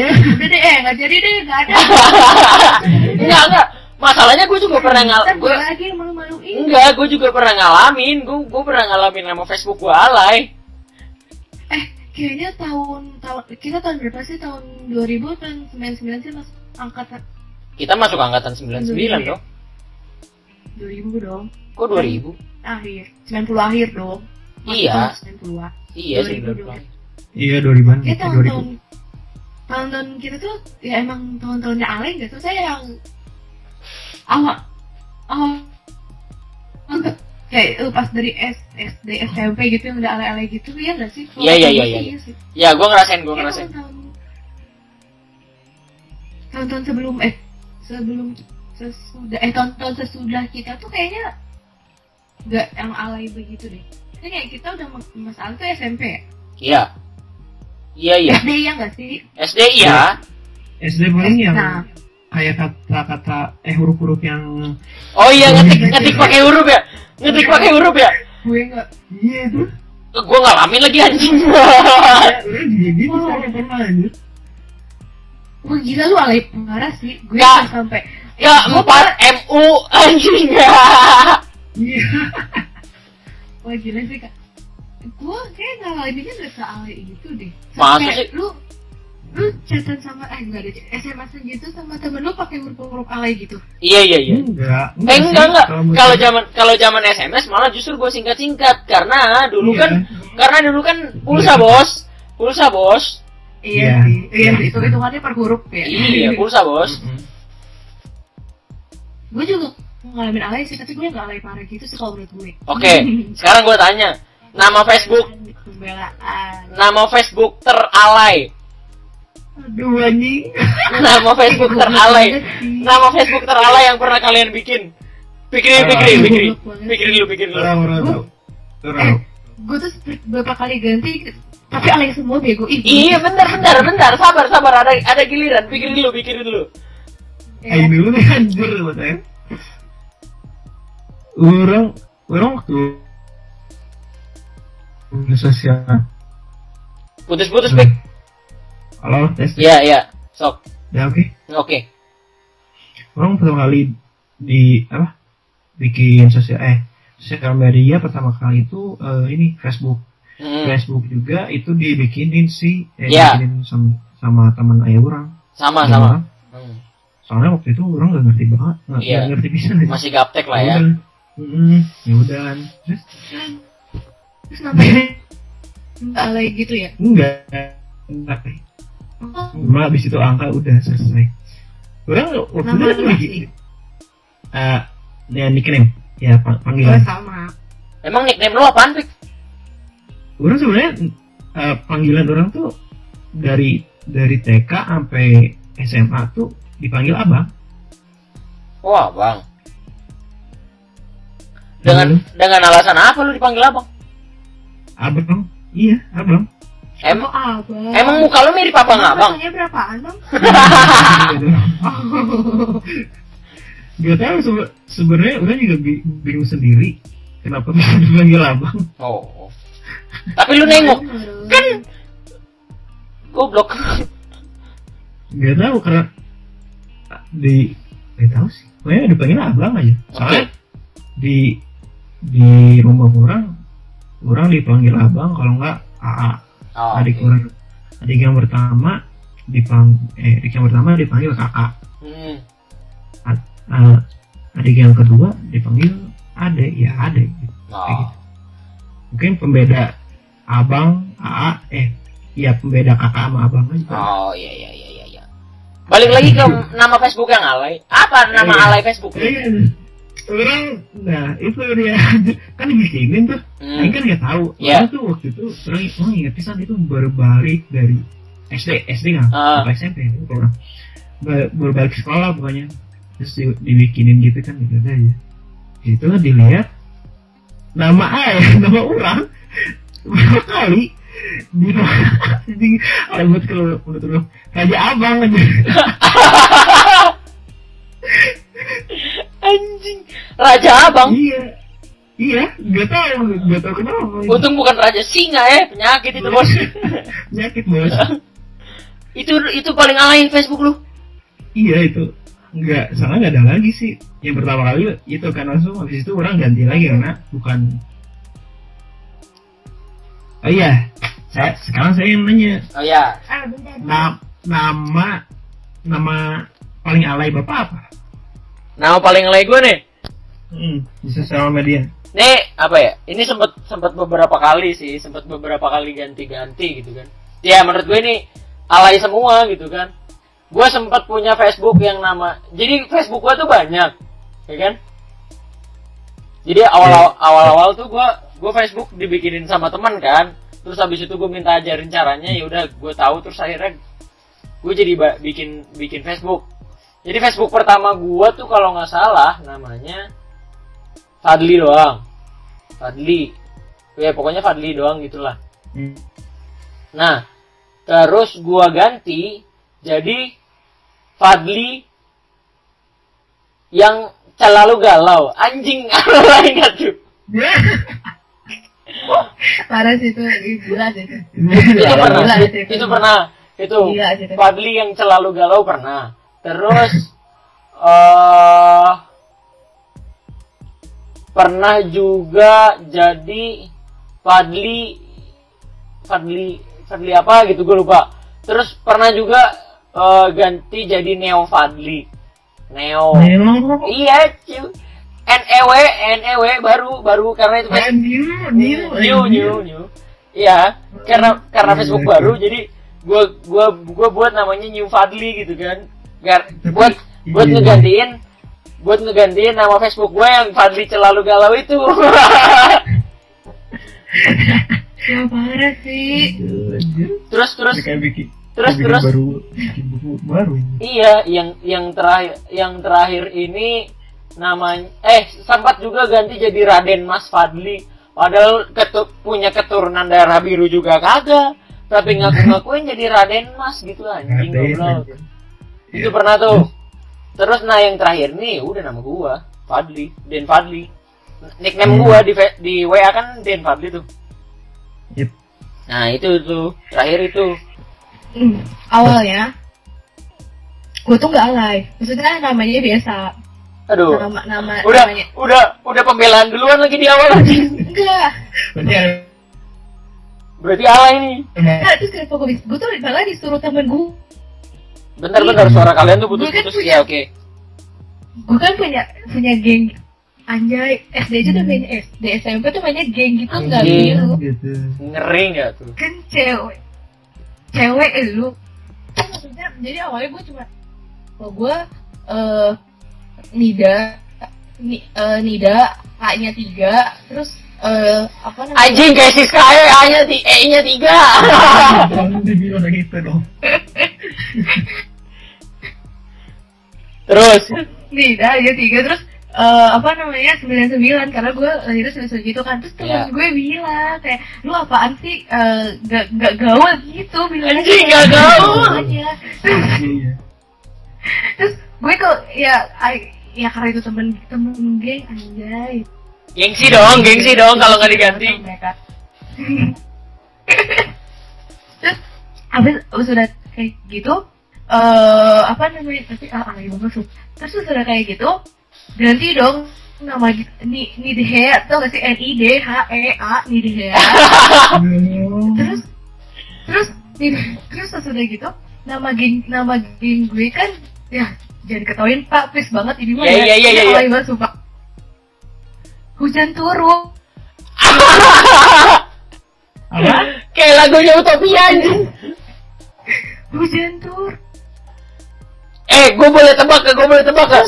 Udah deh, eh, nggak jadi deh, nggak ada. [laughs] enggak enggak masalahnya gue juga pernah ngal gue enggak gue juga pernah ngalamin gue gue pernah ngalamin nama Facebook gue alay Eh, kayaknya tahun tahun kita tahun berapa sih? Tahun 2000 kan 99 sih mas angkatan kita masuk angkatan 99 dong 2000 dong. Kok 2000 Akhir, 90 akhir dong. Iya. tahun 90-an. iya 2000 90 dong. iya dua ribuan Kayak gitu, dua tahun-tahun tahun-tahun kita tuh ya emang tahun-tahunnya alay nggak tuh saya yang awal awal kayak eh, pas dari S, SD SMP gitu yang udah alay-alay gitu ya nggak sih? Iya, iya, iya, sih iya. sih. ya gue ngerasain gue Kayak ngerasain tahun-tahun tahun-tahun sebelum eh sebelum sesudah eh tahun-tahun sesudah kita tuh kayaknya nggak yang alay begitu deh. Kan kayak kita udah mas- masalah tuh SMP ya? iya. Iya iya. SD [laughs] ya nggak sih? SD iya. SD paling yang Nah, kayak kata-kata eh huruf-huruf yang oh iya ngetik ngetik pakai huruf ya? Ngetik pakai huruf ya? Gue nggak. Iya itu. Gue ngalamin lagi anjing. [laughs] Jadi gitu Oh. anjir Wah gila lu alay parah sih. Gue nggak. sampai ya empat mu anjing [laughs] iya [laughs] Wah gila sih kak Gue kayak ngalaminnya gak sealay itu deh Masa Kayak sih? Lu Lu chatan sama Eh enggak ada SMS gitu sama temen lu pakai huruf-huruf alay gitu iya iya iya enggak Eh enggak sih. enggak. menurut Kalau zaman kalau zaman SMS malah justru gue singkat-singkat karena dulu Iya. kan karena dulu kan pulsa bos, pulsa bos. Iya Iya. Iya Iya. sih Itu hitungannya per huruf ya Iya pulsa bos. Mm-mm. Gue juga ngalamin alay sih Tapi gue gak alay parah gitu sih kalau menurut gue. Oke, sekarang gue tanya, nama Facebook? Pembelaan. Nama Facebook teralay, aduh anjing. Nama Facebook teralay, nama Facebook teralay yang pernah kalian bikin. Pikirin, pikirin, pikirin, pikirin dulu, pikirin dulu. Gue tuh beberapa kali ganti Tapi alay semua bego. Ih, Iya, bentar, bentar, bentar, sabar, sabar, ada ada giliran, pikirin dulu, pikirin dulu. Ya Ayo dulu nih anjir buat saya orang orang waktu sosial Putus-putus, Pik. halo tes Iya, iya, sok. ya oke Oke. orang pertama kali di apa bikin sosial eh sosial media pertama kali itu eh, ini Facebook Hmm, Facebook juga itu dibikinin si eh, Iya. dibikinin sama, sama teman ayah orang sama, sama. Hmm. soalnya waktu itu orang nggak ngerti banget nggak nggak ngerti bisa Masih gaptek lah ya. Ya udah kan terus Terus namanya Nggak alay gitu ya enggak enggak Oh, Cuma abis itu angka udah selesai. Orang waktu itu lagi asli? eh ya nickname ya panggilan. sama Emang nickname lu apaan, Pik? Orang sebenarnya eh, panggilan orang tuh dari dari TK sampai SMA tuh dipanggil abang. Wah, Bang. Dengan dengan alasan apa lu dipanggil Abang? Abang, iya abang. Emang Oh, abang. emang muka lu mirip apa nggak, Bang? Rasanya berapaan, bang? [laughs] Gak tahu sebe- sebenarnya orang juga bi- bingung sendiri kenapa bisa dipanggil abang. Oh. Tapi lu nengok, kan goblok. Gak tahu karena di gak tahu sih. Pokoknya dipanggil abang aja. Soalnya di di rumah orang orang dipanggil abang kalau nggak AA Oh, adik oke. orang adik yang pertama dipang eh adik yang pertama dipanggil kakak Hmm. Nah, adik yang kedua dipanggil ade ya ade gitu. Oh. mungkin pembeda abang AA eh iya pembeda kakak sama abang aja Oh, iya iya iya iya iya. Balik lagi ke nama Facebook yang alay. Apa nama Iya. alay Facebook? Iya. Orang nah itu dia [laughs] kan dibikinin tuh Hmm. Aing kan nggak tahu. Soalnya tuh waktu itu orang orang ingat pisan itu baru balik dari SD SD nggak? Ah. Apa SMP ya? lupa orang. Ba- Baru balik sekolah pokoknya. terus di- dibikinin gitu kan gitu aja ya itu dilihat nama ayah [laughs] nama orang berapa kali di di rambut kalau menurut lu raja abang aja [laughs] Anjing. Raja Abang. iya iya gak tau gak tau kenapa Untung bukan Raja Singa ya, penyakit itu bos. [laughs] penyakit bos [laughs] itu itu paling alain Facebook lu. iya itu nggak salah nggak ada lagi sih yang pertama kali itu kan langsung habis itu orang ganti lagi karena bukan oh iya saya sekarang saya yang nanya Oh ya, Ah, bentar. Na- nama nama paling alay bapak apa nama paling alay gue nih. hmm, di sosial media Nih, apa ya? Ini sempat sempat beberapa kali sih, sempat beberapa kali ganti-ganti gitu kan. Ya menurut gue ini alay semua gitu kan. Gue sempat punya Facebook yang nama, jadi Facebook gue tuh banyak, ya kan? Jadi awal awal awal tuh gue gue Facebook dibikinin sama teman kan. Terus habis itu gue minta ajarin caranya, ya udah gue tahu terus akhirnya gue jadi bikin bikin Facebook. Jadi Facebook pertama gue tuh kalau nggak salah namanya Fadli doang. Fadli. Ya pokoknya Fadli doang gitulah. hmm. Nah, terus gua ganti jadi Fadli yang selalu galau. Anjing, [laughs] apa ingat tuh? [laughs] Parah sih itu gila sih itu. Pernah. Itu pernah. Itu. Fadli yang selalu galau pernah. Terus eh pernah juga jadi Fadli Fadli Fadli apa gitu gue lupa. Terus pernah juga eh, ganti jadi Neo Fadli. Neo. Neo Iya, cu. NEW, NEW baru baru karena itu Eh, new new new new new iya karena karena Iya, Facebook iya. baru jadi gua gua gua buat namanya New Fadli gitu kan Gar, Tapi- buat buat ngegantiin buat ngegantiin nama Facebook gua yang Fadli selalu galau itu. Ya parah sih. terus terus bikin terus bikin terus. baru bikin buku baru iya yang yang terakhir yang terakhir ini namanya eh sempat juga ganti jadi Raden Mas Fadli. Padahal ketu, punya keturunan darah biru juga kagak. Tapi ngaku-ngakuin jadi Raden Mas gitu anjing goblok aja. itu pernah tuh terus nah yang terakhir nih udah nama gua Fadli Den Fadli nickname Hmm. gua di di WA kan Den Fadli tuh Yep. nah itu tuh terakhir itu Hmm, awalnya gue tuh nggak alay. Maksudnya namanya biasa. aduh Nama nama udah namanya. udah udah pembelaan duluan lagi di awal lagi Enggak. Berarti alay nih Nah, terus kenapa gue bisa? Gue tuh malah disuruh temen gue. Bentar bentar suara kalian tuh kan putus-putus punya- ya oke. Gue kan punya punya geng anjay. SD aja udah mainnya SD SMP tuh mainnya geng gitu nggak biru. Gitu. ngeri nggak tuh? Kan cewek cewek lu. Kan maksudnya jadi awalnya gue cuma kalau gue eh Nida Ni, eh, Nida A-nya tiga terus eh apa namanya anjing kayak si Sky A nya ti E nya tiga dibilang [laughs] gitu dong. terus Nida A-nya tiga terus eh apa namanya sembilan sembilan karena gue lahirnya sembilan sembilan gitu kan terus temen Iya. gue bilang kayak lu apaan sih eh, gak gak gaul gitu bilang Anjing, gak gaul. aja Iya. terus gue kok ya I- ya karena itu temen temen geng anjay gengsi dong gengsi dong kalau nggak diganti. Terus [laughs] abis abis udah kayak gitu eh apa namanya tapi ah ah tuh terus udah kayak gitu ganti dong nama ni ni Hea tau gak sih? N I D H E A ni Hea terus terus terus sesudah gitu nama geng nama geng gue kan ya jangan ketahuin pak please banget ini mah Iya, ya iya, iya, iya. sumpah. Hujan turun. Apa? kayak lagunya Utopia anjing. Hujan turun eh gue boleh tebak gak gue boleh tebak gak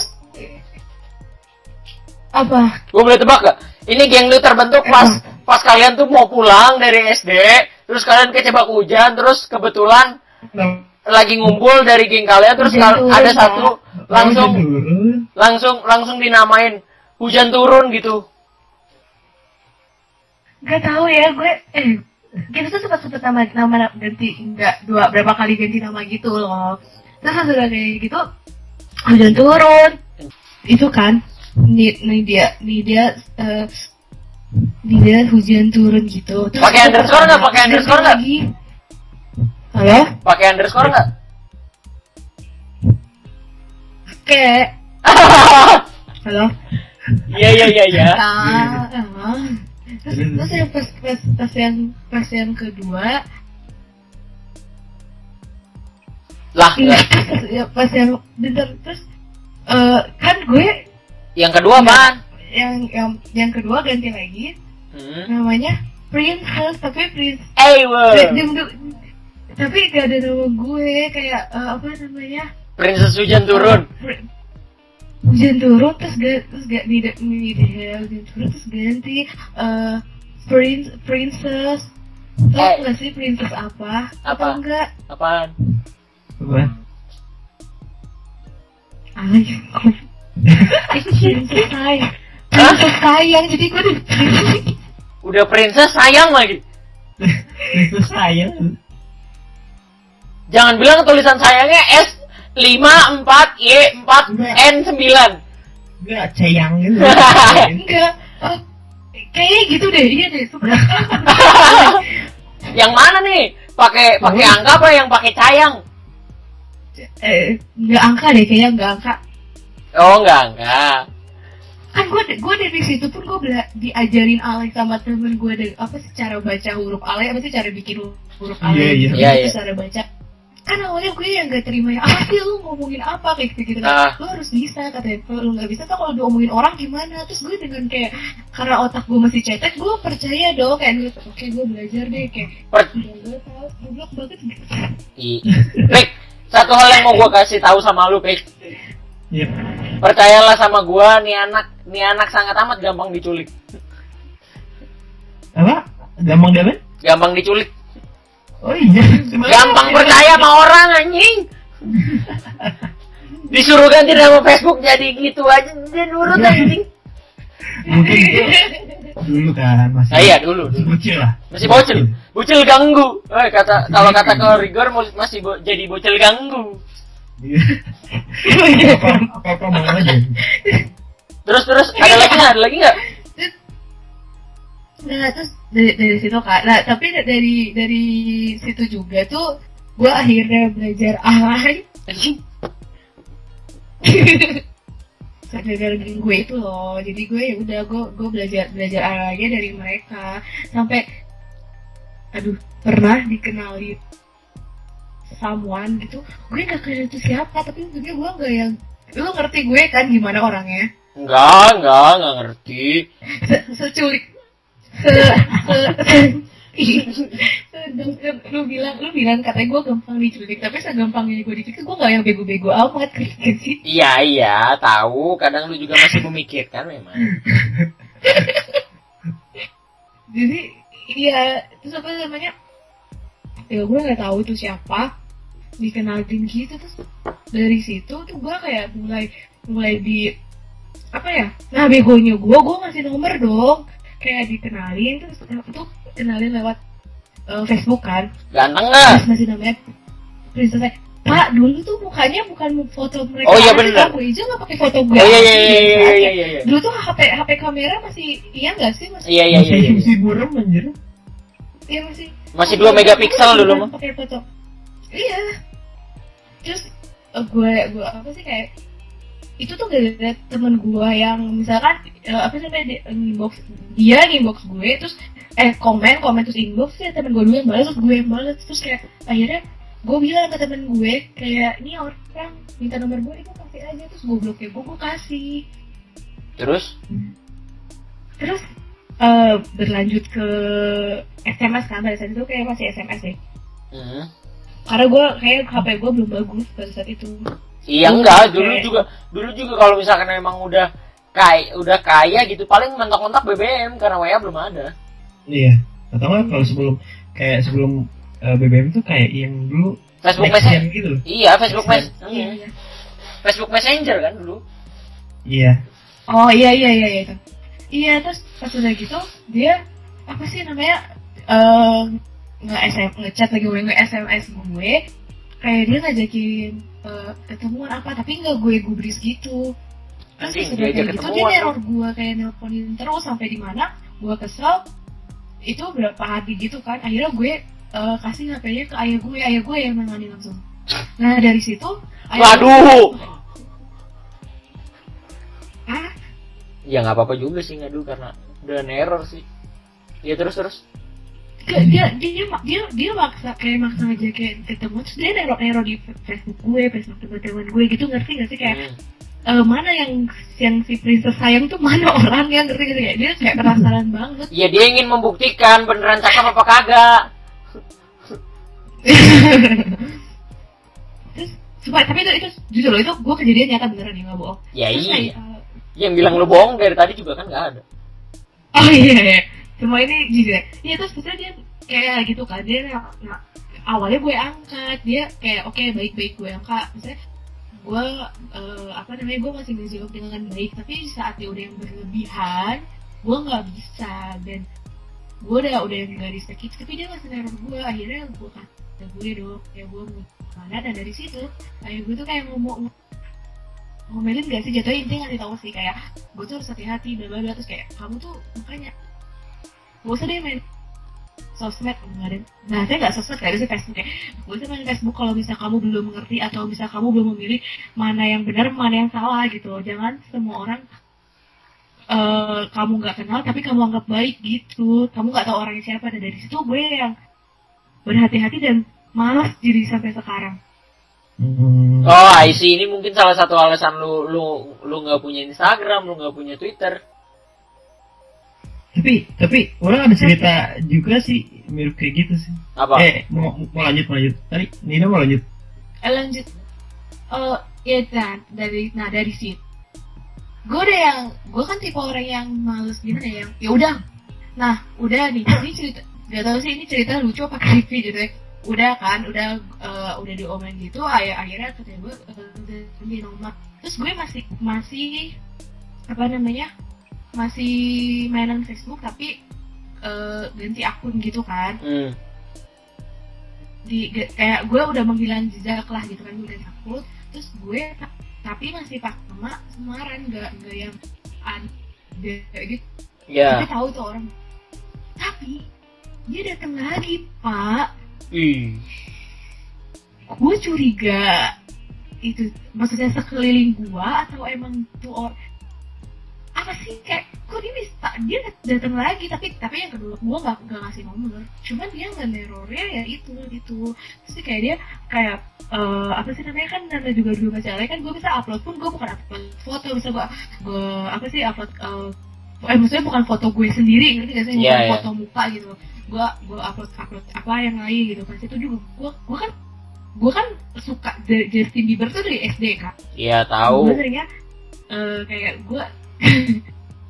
apa? Gue boleh tebak gak ini geng lu terbentuk pas pas kalian tuh mau pulang dari SD terus kalian kecebak hujan terus kebetulan lagi ngumpul dari geng kalian terus Hujan kal- turun, ada satu langsung langsung langsung dinamain hujan turun gitu. Gak tahu ya gue eh kita tuh sempat sempat nama nama ganti enggak dua berapa kali ganti nama gitu loh. Terus sudah kayak gitu hujan turun itu kan nih, nih dia nih dia eh, nih dia hujan turun gitu. Pakai underscore nggak? Pakai underscore nggak? lagi. Halo? Pakai underscore nggak? Kayak [laughs] halo? Iya iya iya iya. Ah. Terus, yang pas, pas, pas yang pas yang kedua Lah, Iya, pas, ya, pas yang bentar terus eh, kan gue yang kedua apaan? yang yang yang kedua ganti lagi Hmm. namanya Princess tapi Prince Eh, tapi gak ada nama gue kayak eh, apa namanya Princess hujan turun. Hujan turun terus gak terus gak di di dia hujan turun terus ganti eh Prince Princess Tau Eh. nggak sih princess apa? Apa? Atau enggak? Apaan? Apa? [laughs] Princess sayang. Princess sayang. Jadi gue di [laughs] Udah princess sayang lagi. Itu saya. Jangan bilang tulisan sayangnya S 5 4 Y 4 N 9. Enggak ceyang gitu. [laughs] enggak. Oh, kayaknya gitu deh. Iya deh. [laughs] Yang mana nih? Pakai pakai angka apa yang pakai cayang? eh, enggak angka deh. Kayaknya enggak angka. Oh, enggak, enggak. Kan gue gue dari situ pun gue bela diajarin alay sama temen gue dari apa sih cara baca huruf alay apa sih cara bikin huruf alay Iya, iya. gitu, Iya, iya. cara baca kan awalnya gue yang gak terima ya apa sih lu ngomongin apa kayak gitu gitu Ah. lu harus bisa katanya kalau lu nggak bisa tuh kalau diomongin orang gimana terus gue dengan kayak karena otak gue masih cetek gue percaya dong kayak oke gue belajar deh kayak Per- gue tahu goblok banget Pik, satu hal yang mau gua kasih tahu sama lu, Pik. Iya. Percayalah sama gua, nih anak, nih anak sangat amat gampang diculik. Apa? Gampang dapat? Gampang diculik. Oh iya. Gampang percaya sama orang anjing. Disuruh ganti nama Facebook jadi gitu aja dia nurut anjing. Mungkin itu dulu kan masih. Nah, iya dulu, masih bocil lah. Masih bocil. Bocil ganggu. Eh, kata kalau kata ke Rigor masih bo- jadi bocil ganggu. Iya. apa apa mau aja. Terus terus ada lagi? Ada lagi nggak? Nah terus dari, dari situ kak, nah tapi dari dari situ juga tuh gue akhirnya belajar alay gara-gara geng gue itu loh. Jadi gue ya udah gue gue belajar belajar alaynya dari mereka. Sampai aduh pernah dikenali someone gitu. Gue gak kenal itu siapa tapi untungnya gue gak yang lu ngerti gue kan gimana orangnya? Enggak, enggak, enggak ngerti. se seculik se se lu bilang lu bilang katanya gue gampang diculik tapi segampangnya gue diculik gue gak yang bego-bego amat gitu sih Iya, iya, tahu. Kadang lu juga masih memikirkan memang. [laughs] jadi iya terus apa namanya ya gue nggak tahu itu siapa dikenalin gitu terus dari situ tuh gue kayak mulai mulai di apa ya nah begonya gue gue ngasih nomor dong kayak dikenalin terus itu kenalin lewat eh, Facebook kan Ganteng nggak? terus masih namanya princess Pak, dulu tuh mukanya bukan foto mereka. Oh, iya, bener. Kamu aja nggak pakai foto gue. Oh iya iya iya iya iya iya iya. Dulu tuh HP HP kamera masih iya nggak sih masih Iya iya iya. iya. Masih buram anjir. iya masih Masih 2 megapiksel dulu mah. pakai foto iya terus eh, gue gue apa sih kayak itu tuh gara-gara temen gue yang misalkan eh, apa sih namanya di- inbox dia inbox gue terus eh komen komen terus inbox ya temen gue dulu yang balas terus gue yang balas. Terus kayak akhirnya gue bilang ke temen gue kayak ini orang minta nomor gue itu kasih aja. Terus gue blokir gue gue kasih. Terus? terus eh, berlanjut ke SMS kan pada saat itu kayak masih SMS deh Hmm. karena gue kayak HP gue belum bagus pada saat itu Iya Oh, enggak, oke. dulu juga dulu juga kalau misalkan emang udah kaya udah kaya gitu paling mentok-mentok BBM karena WA belum ada. Iya. Atau nggak kalau sebelum kayak sebelum eh, BBM tuh kayak yang dulu Facebook Messenger. Gitu. Iya, Facebook Mes iya Facebook Messenger kan dulu. Iya. Oh iya iya iya iya itu. Iya terus pas udah gitu dia apa sih namanya eh nge SM ngechat lagi gue nge SMS gue kayak dia ngajakin eh, ketemuan apa tapi nggak gue gubris gitu. Terus udah diajak kayak gitu dia ketemuan, neror gue kayak nelponin terus sampai di mana gue kesel itu berapa hari gitu kan akhirnya gue eh, kasih HP-nya ke ayah gue ayah gue yang nangani langsung. Nah dari situ ayah gue- Waduh. Ah, Ya nggak apa-apa juga sih ngadu karena udah error sih. Ya terus terus. Gak, dia dia dia dia maksa kayak maksa aja kayak ketemu terus dia nero nero di Facebook gue Facebook teman-teman gue gitu ngerti gak sih kayak Hmm. eh, mana yang yang si princess sayang tuh mana [laughs] orangnya ngerti gak sih kayak dia kayak penasaran [laughs] banget Ya dia ingin membuktikan beneran cakep apa kagak. [laughs] terus supaya tapi itu itu jujur loh itu gue kejadian nyata beneran ya nggak bohong Ya Terus iya. kayak, eh, Yang bilang lu bohong dari tadi juga kan nggak ada. oh iya, iya. Semua ini ya iya terus terus dia kayak gitu kan dia nah, awalnya gue angkat dia kayak oke baik baik gue angkat. Misalnya gue eh, apa namanya gue masih menjawab dengan baik tapi saat dia udah yang berlebihan gue nggak bisa dan gue udah udah yang nggak disakit tapi dia masih neror gue akhirnya gue kata gue dong ya gue mau ke mana dan dari situ kayak gue tuh kayak ngomong ngomelin gak sih? Jatuhnya intinya ngasih tahu sih kayak gue tuh harus hati-hati bla bla terus kayak kamu tuh makanya gak usah deh main sosmed kemarin nah saya nggak sosmed kayak sih Facebook kayak gak usah main Facebook kalau misal kamu belum mengerti atau misal kamu belum memilih mana yang benar mana yang salah gitu jangan semua orang eh kamu nggak kenal tapi kamu anggap baik gitu kamu nggak tahu orangnya siapa dan dari situ gue yang berhati-hati dan malas diri sampai sekarang Hmm. Oh, I see. Ini mungkin salah satu alasan lu lu lu nggak punya Instagram, lu nggak punya Twitter. Tapi tapi orang ada cerita juga sih mirip kayak gitu sih. Apa? Eh mau mau lanjut mau lanjut. Tadi Nina mau lanjut. eh, lanjut oh ya dan dari nah dari situ gue udah yang gue kan tipe orang yang males gimana ya yang ya udah nah udah nih ini cerita gak tau sih ini cerita lucu apa creepy gitu ya udah kan udah eh, udah diomelin gitu ayah akhirnya kata gue eh, ganti nomor terus gue masih masih apa namanya masih mainan Facebook tapi eh, ganti akun gitu kan. Hmm. di kayak gue udah menghilang jejak lah gitu kan gue udah takut terus gue ta- tapi masih pakai nama semaran nggak nggak yang ada gitu. Tapi tahu tuh orang. Tapi dia datang lagi pak. Ih. gue curiga itu maksudnya sekeliling gua atau emang tuh or apa sih? Kayak kok dia bisa dia datang lagi tapi tapi yang kedua gua nggak nggak ngasih nomor. Cuman dia nggak nerornya ya itu gitu. Terus kayak dia kayak eh, apa sih namanya kan namanya juga dua masalah kan gue bisa upload pun gue bukan upload foto bisa gua gue apa sih upload eh, eh maksudnya bukan foto gue sendiri ngerti gak sih? Bukan iya. foto muka gitu. Gue gue upload upload apa yang lain gitu. Pas itu juga gue gue kan gue kan suka Justin Bieber tuh dari SD kan Iya gue tahu. seringnya eh, kayak gue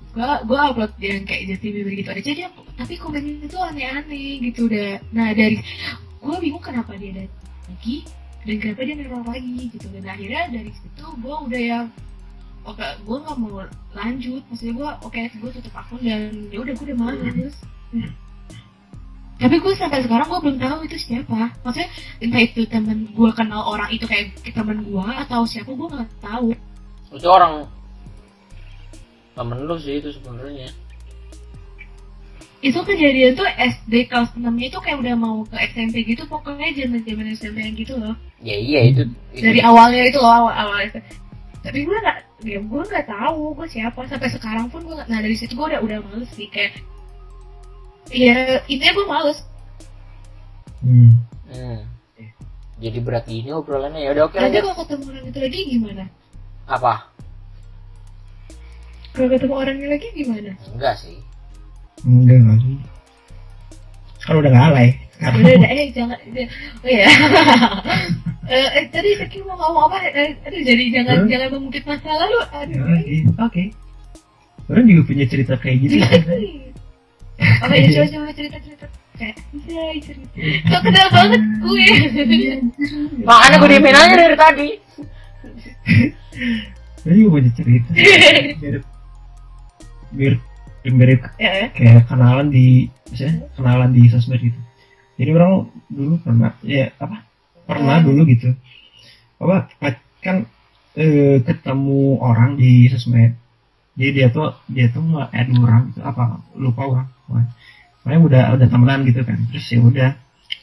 gue gue upload yang kayak Justin Bieber gitu aja dia tapi komennya itu aneh-aneh gitu udah nah dari gue bingung kenapa dia datang lagi dan kenapa dia neror lagi gitu dan akhirnya dari situ gue udah yang oke gue nggak mau lanjut maksudnya gue oke gue tutup akun dan ya udah gue udah males tapi gue sampai sekarang gue belum tahu itu siapa maksudnya entah itu temen gue kenal orang itu kayak temen gue atau siapa gue nggak tahu. Itu orang temen lu sih itu sebenarnya. itu kejadian tuh SD kelas 6 nya itu kayak udah mau ke SMP gitu pokoknya zaman zaman SMP yang gitu loh Ya iya itu. itu. dari awalnya itu loh awal awal itu tapi gue nggak ya gue nggak tahu gue siapa sampai sekarang pun gue nggak- nah dari situ gue udah udah males sih kayak ya intinya gue males Hmm. Hmm. Jadi berat gini obrolannya ya udah oke nanti lanjut. kalau ketemu orang itu lagi gimana Apa? Kalau ketemu orangnya lagi gimana Enggak sih. Enggak lagi. Kan udah nggak alay. udah udah eh jangan oh ya [laughs] eh, eh, tadi Saki mau ngomong apa eh, aduh jadi jangan jangan mengungkit masa lalu Ya, aduh Oke. Oke. Orang juga punya cerita kayak gitu. Oh ya coba coba cerita cerita kayak bisa cerita. Kok kenal banget gue. [laughs] Makanya gue diemin aja dari tadi. gue juga punya cerita [laughs] mirip mirip mirip Ya, kayak kenalan di misalnya kenalan di sosmed gitu. Jadi orang dulu pernah ya apa pernah Hmm. dulu gitu. Apa kan eh, ketemu orang di sosmed. Jadi dia tuh dia tuh nggak add orang gitu apa lupa orang. Pokoknya udah udah temenan gitu kan. Terus ya udah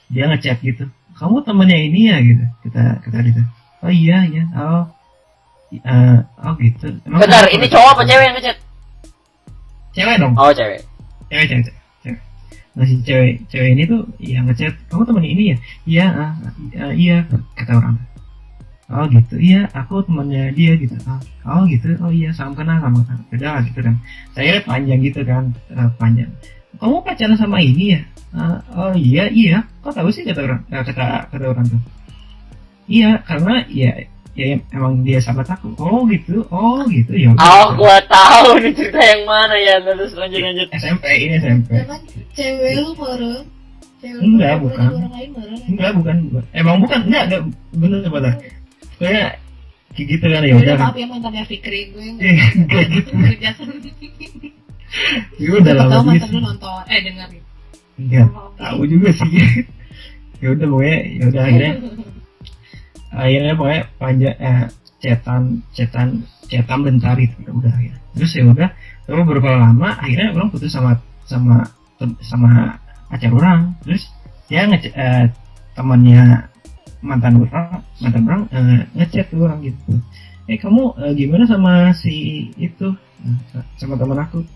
dia ngechat gitu. Kamu temennya ini ya? gitu kita kita gitu oh iya iya. Oh eh, oh gitu. Emang Bentar, ini cowok apa cewek yang ngechat? Cewek dong. Oh, cewek. cewek cewek cewek, cewek. nah si cewek cewek ini tuh yang ngechat kamu temen ini ya? Iya ah, ah, iya kata orang. Oh gitu. Iya aku temannya dia gitu. Oh, oh gitu. Oh iya sama kenal sama kenal. Beda gitu kan. Saya panjang gitu kan eh, panjang. Kamu pacaran sama ini ya? Ah, oh iya iya. Kok tahu sih kata orang eh, kata kata orang tuh? Iya karena ya ya emang dia sahabat aku oh gitu oh gitu ya. Oh, gua tahu nih cerita yang mana ya. Terus lanjut lanjut. SMP ini SMP Jangan cewek lu lu Enggak, bukan. Enggak, bukan. Emang bukan, enggak, enggak, bener bener. Kayak kayak gitu kan ya Ya udah. udah maaf ya mantannya Fikri gue Eh, nggak [laughs] kayak gitu. kerja Ya udah lama tahu sih. mantan lu nonton eh dengerin Enggak tahu juga sih. [laughs] ya udah pokoknya ya udah akhirnya akhirnya pokoknya panjang eh, cetan cetan cetan bentar itu ya udah akhirnya. Terus ya udah, terus beberapa lama akhirnya orang putus sama sama sama pacar orang. Terus dia ngechat eh, temannya mantan orang mantan orang eh, ngechat orang gitu eh kamu eh, gimana sama si itu sama teman aku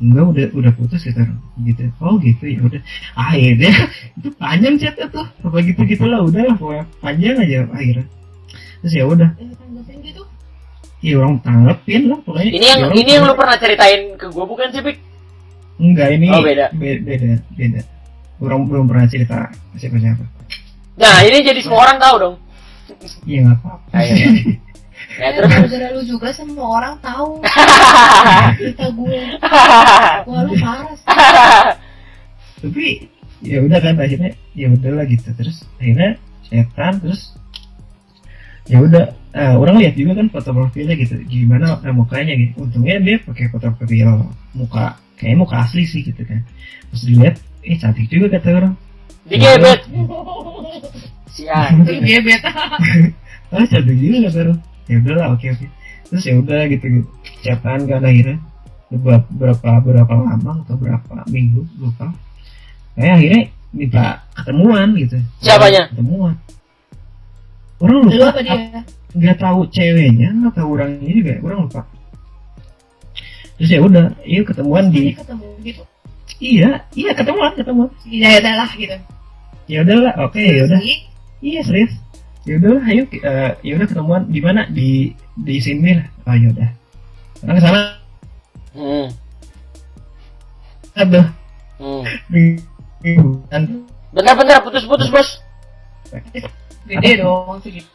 enggak udah udah putus gitu gitu. Oh gitu ya udah. Akhirnya itu panjang chatnya tuh. Apa gitu gitulah udahlah pokoknya. Panjang aja akhirnya. Terus ya udah. Eh, tanggapin gitu? Ya orang tanggepin lah pokoknya. Ini yang Ya ini yang lu pernah ceritain ke gua bukan sih, Pik? enggak ini Oh, beda. be- beda beda. Orang belum pernah cerita siapa siapa Nah, ini jadi semua orang tahu dong. iya nggak apa-apa. Ayo. [laughs] Ya, Eh, terus. gara-gara lu juga semua orang tahu. [laughs] Cerita gue [laughs] wah lu parah sih. Tapi ya udah kan akhirnya ya udahlah gitu. Terus akhirnya setan terus ya udah. Eh, orang lihat juga kan foto profilnya gitu. Gimana eh, mukanya gitu. Untungnya dia pakai foto profil muka kayaknya muka asli sih gitu kan. Terus dilihat eh cantik juga kata orang. Digebet. Si Lu anjing. gebet ah cantik juga kata orang ya udahlah oke oke. Terus ya udah gitu gitu. Chatan kan akhirnya beberapa berapa berapa lama atau berapa minggu lupa. Kayak akhirnya minta ketemuan gitu. Siapanya? ketemuan. Orang lu lupa nggak tahu ceweknya nggak tahu orangnya juga orang lupa. Terus ya udah iya ketemuan di ketemu gitu? Iya iya ketemuan ketemuan. Ya udah lah gitu. Ya udahlah oke ya udah. iya serius ya udahlah ayo eh, ya udah ketemuan. Di mana? Di di sini lah. Oh ya udah. Orang ke sana. Hmm. aduh Hmm. Bentar-bentar putus-putus, Bos. gede dong segitu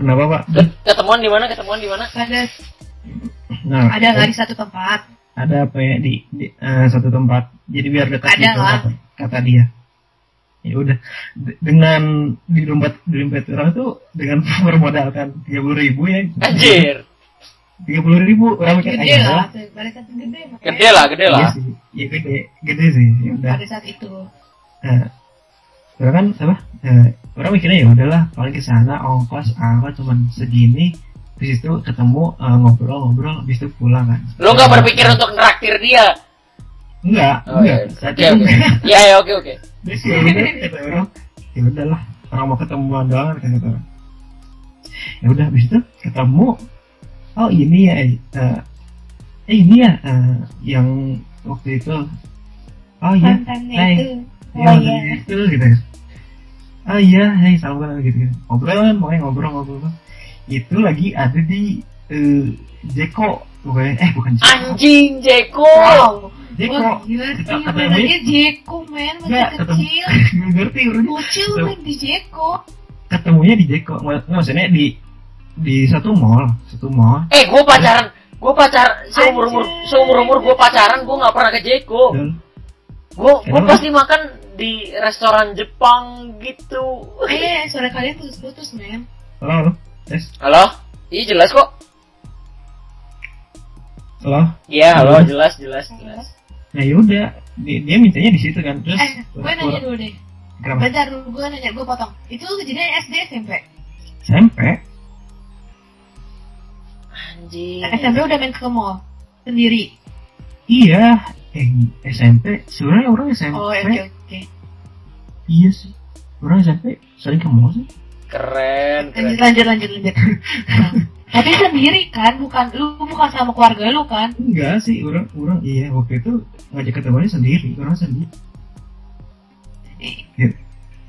kenapa pak? Ket- Ketemuan di mana? Ketemuan di mana? ada. Nah ada nggak di satu tempat. ada apa ya? Di, di eh, satu tempat. Jadi biar dekat Ada gitu lah. kata, kata dia ya udah. Dengan di dompet di dompet orang tuh dengan [laughs] bermodalkan tiga puluh ribu ya. Anjir. tiga puluh ribu orang mikir gede "Ah, lah ya gede lah, gede iya lah. sih. Ya gede gede sih. Ya udah. Pada saat itu. Nah, orang kan apa? Eh, orang mikirnya ya udahlah paling ke sana ongkos apa cuman segini. Terus itu ketemu eh, ngobrol-ngobrol habis itu pulang kan. Lu nggak berpikir untuk neraktir dia? Enggak Oh, enggak iya. Saat Oke, oke. enggak. Iya, ya, oke, oke. Terus ya udah kata orang, ya udahlah orang mau ketemuan doang kan kata orang. Ya udah habis itu ketemu, oh ini ya, eh, eh ini ya eh, yang waktu itu, oh iya, mantannya hai, itu ya oh waktu iya itu gitu. Oh iya, hai salam kenal gitu, gitu. Ngobrol kan, pokoknya ngobrol-ngobrol. Itu lagi ada di eh, Jeko, pokoknya, eh bukan Jeko, Anjing, Jeko. wow Jeko, Wah, gila sih, Ketemu- namanya Jeko, men, masih Nggak, ketemu. kecil. [laughs] Ngerti Bocil, men, di Jeko. ketemunya di Jeko, Mak- maksudnya di di satu mall, satu mall. Eh, gua pacaran. Gua pacar seumur umur seumur umur gua pacaran, gua nggak pernah ke Jeko. Gua Kenapa? pasti makan di restoran Jepang gitu. Eh, suara kalian putus-putus, men. Halo, halo, tes. Halo? Iya jelas kok. loh Iya, halo, Halo. jelas, jelas, jelas. Nah yaudah dia, dia mintanya di situ kan terus Eh, gue nanya dulu deh. kenapa Bentar dulu, gue nanya, gue potong. Itu kejadian SD SMP? SMP Anjing. SMP udah main ke mall sendiri. iya eh, SMP sebenarnya orang SMP Oh, oke oke. iya sih orang SMP sering ke mall sih Keren, keren. Lanjut lanjut lanjut. lanjut. [laughs] Tapi sendiri kan, bukan lu bukan sama keluarga lu kan? enggak sih orang orang iya waktu itu ngajak ketemuannya sendiri orang sendiri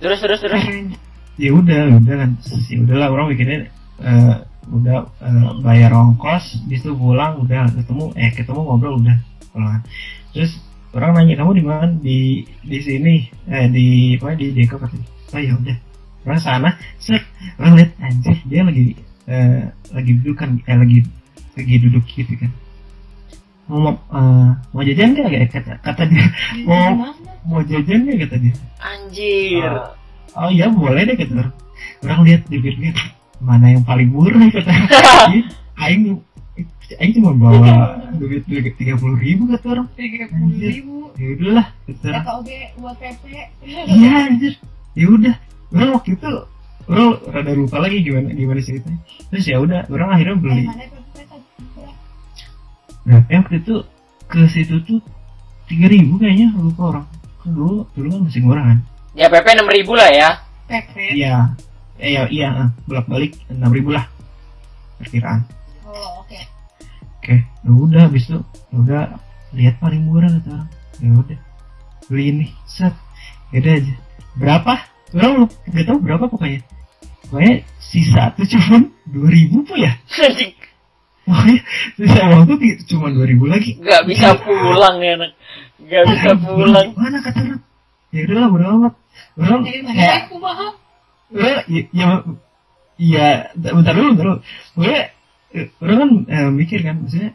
Terus, terus, terus. Keren. ya udah udah kan ya udahlah orang mikirnya eh, udah eh, bayar ongkos di situ pulang udah ketemu eh ketemu ngobrol udah pulang terus orang nanya kamu di mana di di sini eh di apa di Deko katanya oh ya udah orang sana set orang lihat anjir. Dia lagi eh, lagi duduk kan eh lagi lagi duduk gitu kan. Mau eh, mau jajan gak kayak kata kata dia. Di Mau- mana? mau jajan gak kata dia. Anjir. oh iya boleh deh kata orang. Orang lihat di mana yang paling murah? kata [laughs] aing aing cuma bawa duit duit tiga puluh ribu kata orang. Tiga puluh ribu. ya udahlah kata orang. Kata oke buat PP. iya anjir. Ya udah orang waktu itu orang rada lupa lagi gimana gimana ceritanya terus ya udah orang akhirnya Eh, beli tadi? nah yang waktu itu ke situ tuh tiga ribu kayaknya lupa orang kan dulu dulu kan masih murah kan Ya PP 6000 lah ya. PP. iya eh, iya iya bolak balik enam ribu lah perkiraan Oh oke. Oke, ya udah habis itu ya udah lihat paling murah kata orang. Ya udah beli ini, set, ya udah aja. Berapa? Orang lu nggak tahu berapa pokoknya. Pokoknya sisa tuh cuma dua ribu tuh ya. Pokoknya sisa uang tuh cuma dua ribu lagi. Gak bisa pulang ya, anak. Gak bisa pulang. Mana kata orang? Ya udahlah bodo amat. Orang kayak aku mahal? Ya, ya, ya bentar dulu, bentar dulu. Pokoknya orang kan eh, mikir kan, maksudnya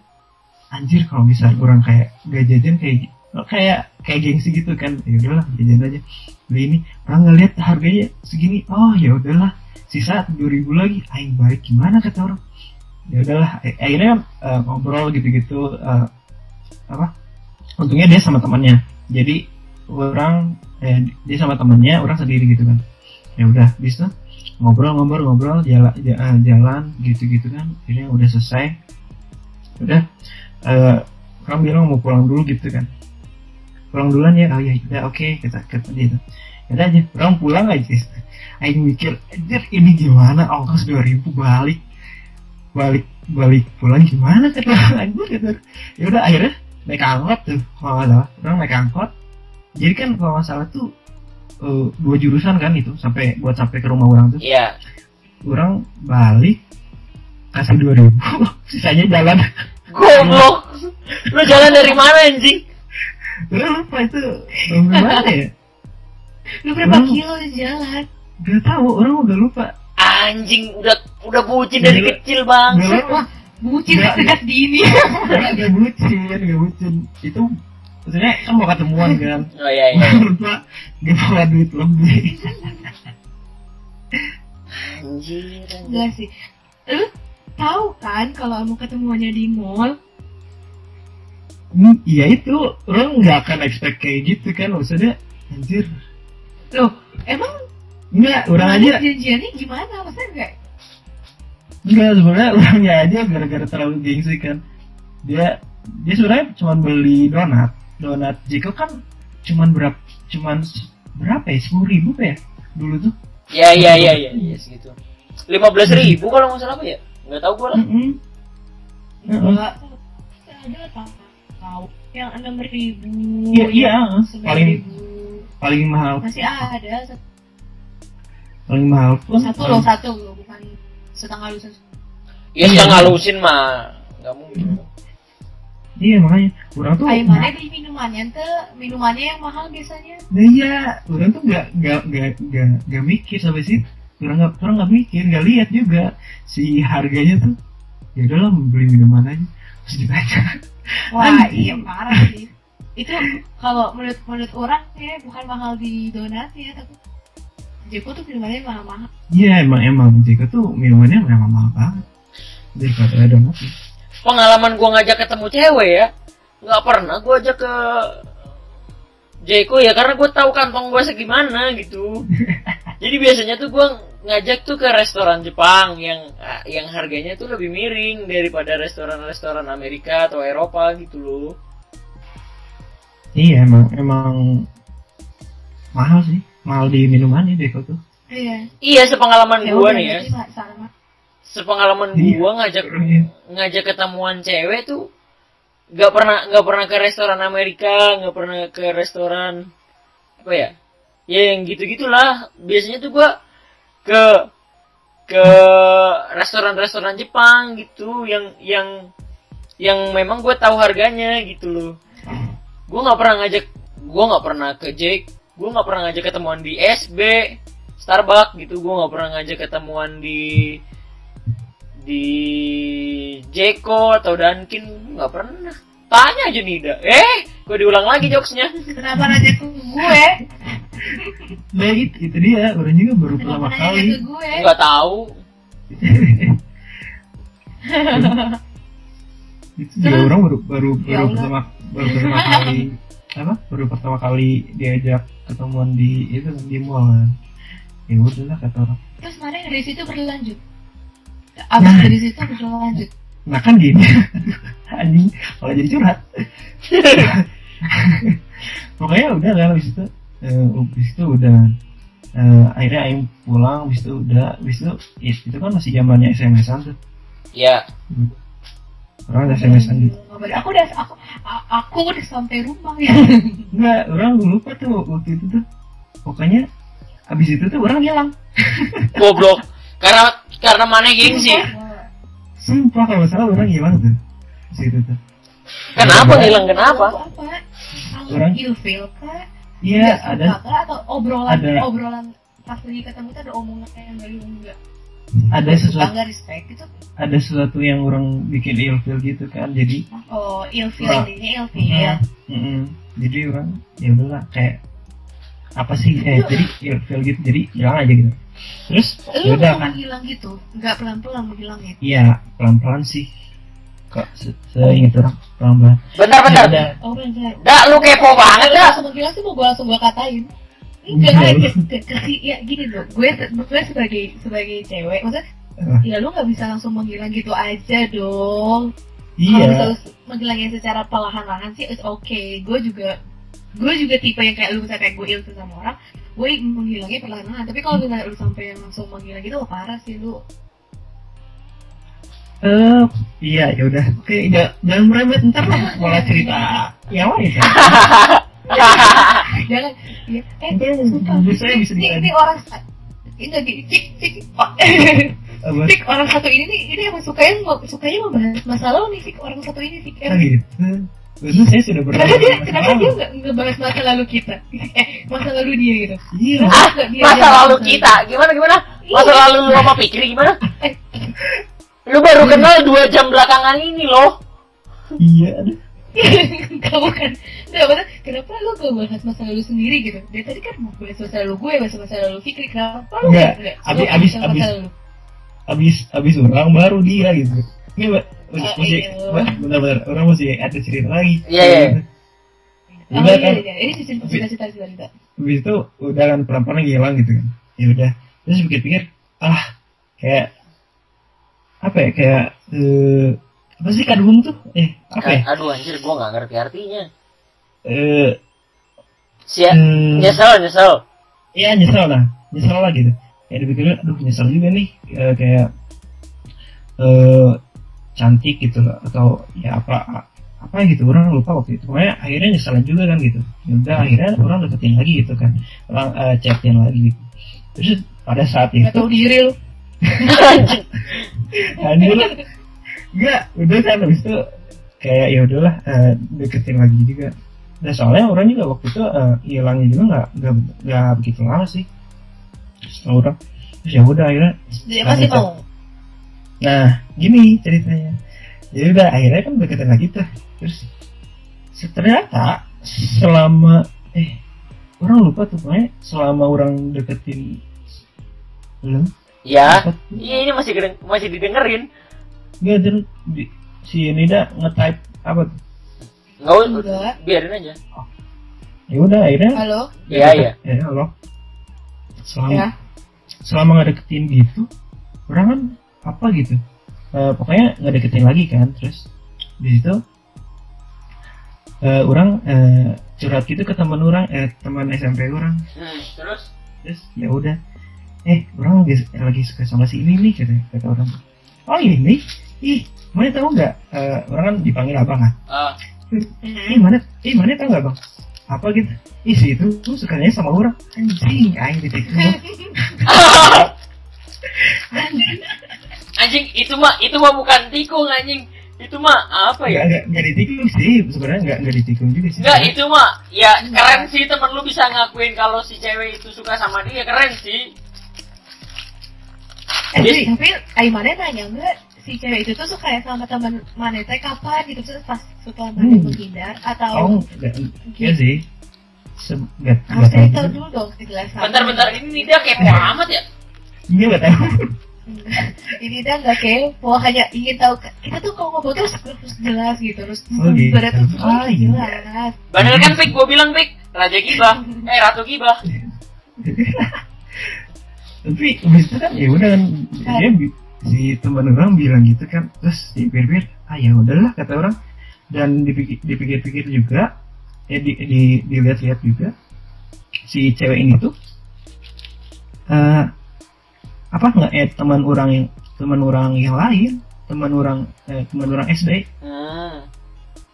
anjir kalau misal orang kayak gak jajan kayak kayak kayak gengsi gitu kan. Ya udahlah jajan aja beli ini orang ngeliat harganya segini oh ya udahlah. Sisa dua ribu lagi aing balik gimana kata orang. Ya udahlah eh, akhirnya eh, ngobrol gitu-gitu eh, apa? Untungnya dia sama temannya. Jadi orang eh, dia sama temannya orang sendiri gitu kan. Ya udah bisa ngobrol-ngobrol-ngobrol jalan jalan, jalan gitu-gitu kan. Akhirnya udah selesai. Udah eh orang bilang mau pulang dulu gitu kan pulang duluan ya. Oh ya udah oke kita kata dia tuh. Ya udah aja orang pulang aja. Aing mikir anjir ini gimana? Ongkos 2000 balik. Balik balik pulang gimana? Kata anjir kata ya udah akhirnya naik angkot tuh kalau nggak salah. Orang naik angkot. Jadi kan kalau nggak salah tuh eh, dua jurusan kan itu sampai buat sampai ke rumah orang tuh. Iya. orang balik kasih dua ribu. [laughs] Sisanya jalan. Goblok. Lu jalan dari mana anjing? Orang lupa itu orang gimana ya Lu berapa Hmm. kilo di jalan? gak tahu orang udah lupa Anjing udah udah bucin dari Gila. kecil bang. Gak lupa Bucin Nggak, sejak dini. gak, gak bucin gak bucin itu maksudnya kan mau ketemuan kan Oh iya iya. orang lupa gak bawa duit lebih Anjir. anjir. Enggak sih. Lu tahu kan kalau mau ketemuannya di mall? Hmm, iya itu orang nggak akan expect kayak gitu kan maksudnya anjir Loh, emang Enggak, orang aja janjiannya gimana? Masa enggak? Enggak, sebenarnya orangnya aja gara-gara terlalu gengsi kan. Dia dia sebenarnya cuma beli donat. Donat Jeko kan cuman berapa? Cuman berapa ya? Sepuluh ribu ya? Dulu tuh. Iya iya iya iya iya segitu. Lima belas ribu kalau nggak salah apa ya? Nggak tahu gua lah. Mm-mm. Heeh. Enggak. Ada tak tahu yang enam ribu. Iya, iya. Sembilan Paling ribu. paling mahal, Masih ada satu, paling mahal pun. satu loh satu loh bukan setengah lusin. Ya Iya. sudah ngalusin mah. Nggak mungkin. Iya makanya orang tuh. Ayo mana beli minumannya tuh minumannya yang mahal biasanya. Nah iya, orang tuh nggak nggak nggak nggak nggak mikir sampai sih. Orang nggak orang nggak mikir, nggak lihat juga si harganya tuh. Ya udahlah beli minuman aja. Terus dibaca. Wah iya parah sih. Itu kalau menurut menurut orang ya bukan mahal di donat ya tapi Jeko tuh minumannya mahal-mahal. Iya emang emang Jeko tuh minumannya memang mahal banget. daripada ada mati pengalaman gua ngajak ketemu cewek ya nggak pernah gua ajak ke Jeko ya karena gua tahu kantong gua segimana gitu [laughs] jadi biasanya tuh gua ngajak tuh ke restoran Jepang yang yang harganya tuh lebih miring daripada restoran-restoran Amerika atau Eropa gitu loh iya emang emang mahal sih mahal di minuman ya Deko tuh Iya. iya sepengalaman Ya gua udah, nih ya sama. sepengalaman Iya. gua ngajak Iya. ngajak ketemuan cewek tuh nggak pernah nggak pernah ke restoran Amerika nggak pernah ke restoran apa ya ya yang gitu gitulah biasanya tuh gua ke ke restoran-restoran Jepang gitu yang yang yang memang gue tahu harganya gitu loh. Gue nggak pernah ngajak gue nggak pernah ke Jake gue nggak pernah ngajak ketemuan di SB Starbucks gitu. Gue nggak pernah ngajak ketemuan di di Jeko atau Dunkin nggak pernah tanya aja Nida eh gue diulang lagi jokesnya Kenapa nanya ke gue? nah itu, itu dia orang juga baru pertama Kenapa nanya kali ke gue? nggak tahu [laughs] itu juga orang baru baru Ya baru pertama baru pertama kali apa baru pertama kali diajak ketemuan di itu di mall kan ya udah kata orang Terus mana dari situ berlanjut? Abis Nah. dari situ berlanjut. Nah kan gini. [laughs] Anjing kalau jadi curhat. [laughs] Pokoknya udah kan habis itu eh, habis itu udah eh, akhirnya Aing pulang habis itu udah habis itu ya, itu kan masih zamannya SMS-an tuh. Ya orang ada SMS-an gitu. Aku udah aku aku udah sampai rumah ya. [laughs] Enggak, orang lupa tuh waktu itu tuh. Pokoknya abis itu tuh orang hilang. goblok. Karena karena mana gengsi Sumpah kalau salah orang hilang tuh. Abis itu tuh. kenapa hilang kenapa Orang- ilfil kah? Iya, ada atau obrolan ada- obrolan pas lagi ketemu tuh ada omongan kayak yang lu enggak ada sesuatu enggak respect gitu ada sesuatu yang orang bikin ilfil gitu kan. Jadi oh ilfil Nah. intinya ilfil mm-mm. jadi orang ya udahlah kayak apa sih eh jadi ilfil gitu jadi hilang aja gitu. Terus? Lu ya udah kan. menghilang gitu? Nggak pelan pelan menghilang ya? Iya, pelan-pelan sih. Kok se- seingat orang pelan-pelan. bentar bentar Ya udah. oh enggak dah lu kepo banget Kalau dah langsung menghilang sih mau gue langsung gue katain. Enggak ke, ke- ya gini loh. Gue gue sebagai sebagai cewek maksudnya Eh, ya lu nggak bisa langsung menghilang gitu aja dong. Kalau bisa Iya. lu menghilangnya secara perlahan-lahan sih it's okay. Gue juga gue juga tipe yang kayak lu misalnya kayak gue ilfil sama orang gue menghilangnya perlahan-lahan. Tapi kalau misalnya lu sampai yang langsung menghilang gitu wah parah sih lu. Eh, iya ya udah. Oke, ya, jangan merembet. Ntar lah malah cerita yang lain. Ya. jangan ya eh Itu sumpah. saya bisa ini, ini orang gini cik cik? Fik, orang satu ini nih ini emang sukanya sukanya membahas masalah nih Fik orang satu ini Fik Ah, Itu saya sudah pernah kenapa dia kenapa lalu. dia nggak nggak bahas masa lalu kita eh [laughs] masa lalu dia gitu Iya. Nggak dia masa yang lalu kita gimana gimana masa Iya. lalu lu sama Pikri gimana lu baru kenal dua jam belakangan ini loh Iya. aduh. kamu kan nggak bener kenapa lu gak bahas masa lalu sendiri gitu dari tadi kan mau bahas masa lalu gue bahas masa lalu Fikri kenapa lu Nggak. Abis- abis- bahas masa abis- lalu? Abis abis orang baru dia gitu. Ini Ah, masih iya. Mbak, bentar-bentar orang masih ada cerita lagi. Iya, iya. Oh, Udah iya, kan, iya. ini cerita cerita cerita cerita cerita. habis itu udah kan pelan-pelan ngilang gitu kan. Ya udah. Terus pikir-pikir, ah kayak apa ya kayak eh, apa sih kadung tuh? Eh apa ya? aduh anjir gua nggak ngerti artinya Eh, Sia eh, nyesel nyesel Iya nyesel lah, nyesel lah gitu. Kayak dipikirnya, aduh nyesel juga nih, Eh, kayak eh cantik gitu loh, atau ya apa apa gitu orang lupa waktu itu. Pokoknya akhirnya nyeselin juga kan gitu. Ya udah akhirnya orang deketin lagi gitu kan, orang eh, chatin lagi gitu. Terus pada saat itu, nggak tahu diri lu [laughs] anjir, enggak, udah kan habis itu kayak ya udahlah eh, deketin lagi juga. Nah soalnya orang juga waktu itu hilangnya juga nggak nggak nggak begitu lama sih. Setelah orang terus ya udah akhirnya dia masih Lanjut. Nah, gini ceritanya. Jadi udah akhirnya kan deketin lagi tuh. Terus ternyata selama eh orang lupa tuh pokoknya selama orang deketin lu ya iya ini masih masih didengerin Enggak terus di- si Nida nge-type apa tuh? Nggak usah, Enggak. biarin aja. Ya udah akhirnya Halo? Iya, iya. Ya, halo. Selama Ya. selama nggak deketin gitu, orang kan apa gitu. Eh, pokoknya nggak deketin lagi kan, terus di situ eh, orang eh, curhat gitu ke teman orang, eh teman SMP orang, Hmm, terus? terus ya udah, eh orang lagi, lagi suka sama si ini nih kata kata orang. Oh ini nih, ih mana tahu nggak? Eh, orang kan dipanggil abang kan. Ah, Ih mana, ih mana tahu nggak bang? Apa gitu? Ih si itu tuh sukanya sama orang. Anjing, aing titik [laughs] anjing itu mah itu mah bukan tikung anjing. Itu mah apa Nggak, ya? nggak, nggak ditikung sih, sebenarnya nggak, nggak ditikung juga sih. Enggak, itu mah ya keren sih temen lu bisa ngakuin kalau si cewek itu suka sama dia keren sih. Eh, Eh, sih, tapi mana nanya enggak si cewek itu tuh suka ya sama teman mana teh kapan gitu terus pas setelah mana Hmm. menghindar atau oh, nggak, iya sih. Se- nggak, harus nggak tahu tahu juga. dulu dong Bentar-bentar ini dia kepo amat ya. Iya nggak tahu. Ini dah nggak kepo hanya ingin tahu kita tuh kalau ngobrol tuh harus jelas gitu terus Oh, gitu. berarti tuh Ah, iya. jelas Bener kan Pik, gue bilang Pik, Raja Gibah, [laughs] eh Ratu Gibah. Tapi abis itu kan ya udah kan dia bi- si teman orang bilang gitu kan, terus dipikir-pikir, ah ya udahlah kata orang. Dan dipikir- dipikir-pikir juga, ya di, di dilihat-lihat juga si cewek ini tuh eh apa nggak eh teman orang yang teman orang yang lain teman orang eh, teman orang SD Hmm.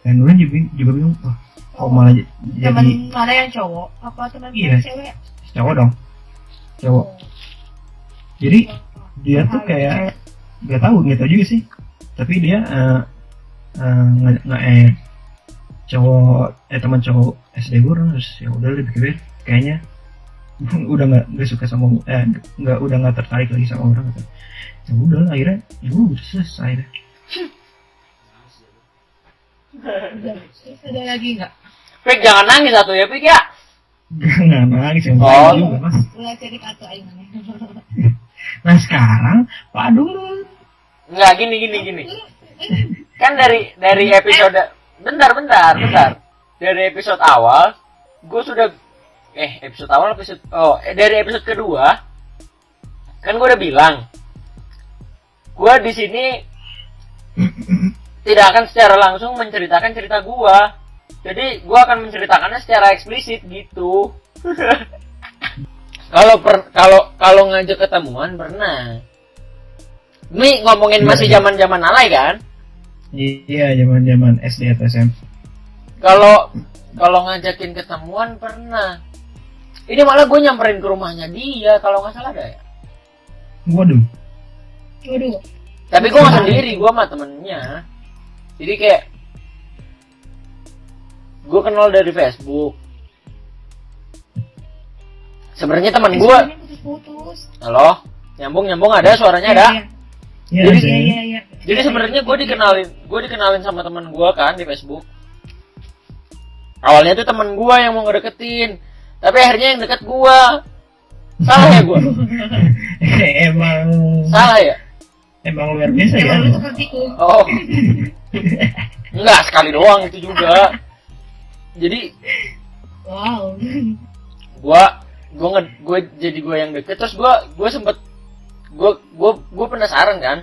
dan orang juga, juga bingung wah kok malah j- teman jadi mana yang cowok. Apa teman Iya. yang cewek? Cowok dong. Cowok. Jadi dia tuh kayak nggak tahu nggak tahu juga sih. Tapi dia eh eh, nge eh cowok eh teman cowok SD gue terus ya udah lebih pikir kayaknya [laughs] udah nggak nggak suka sama eh nggak udah nggak tertarik lagi sama orang gitu. ya udah lah, akhirnya ya udah selesai deh ada lagi nggak Pik jangan nangis satu ya Pik ya. [laughs] nggak nangis yang Oh. lain juga mas mulai cari kartu nah sekarang pak dulu Enggak gini gini gini. Kan dari dari episode bentar bentar bentar. Dari episode awal gue sudah eh episode awal episode oh eh, dari episode kedua kan gue udah bilang gue di sini tidak akan secara langsung menceritakan cerita gue jadi gue akan menceritakannya secara eksplisit gitu. [laughs] Kalau per kalau kalau ngajak ketemuan pernah. Ini ngomongin masih zaman zaman alay kan? Iya zaman zaman SD atau SMP kalau kalau ngajakin ketemuan pernah ini malah gue nyamperin ke rumahnya dia kalau nggak salah ada ya? Waduh. Waduh. Tapi gue nggak sendiri gue sama temennya. Jadi kayak gue kenal dari Facebook. Sebenarnya teman gue halo? Nyambung nyambung ada? Suaranya ada? Iya, Jadi- sih. iya iya iya jadi sebenarnya gue dikenalin gue dikenalin sama teman gue kan di Facebook. Awalnya tuh teman gue yang mau ngedeketin tapi akhirnya yang deket gue salah ya gue [laughs] emang salah ya emang luar biasa ya. emang Oh. Enggak, sekali doang itu juga. Jadi wow gua gua nge, gua jadi gua yang deket terus gua gua sempet gua gua gua penasaran kan.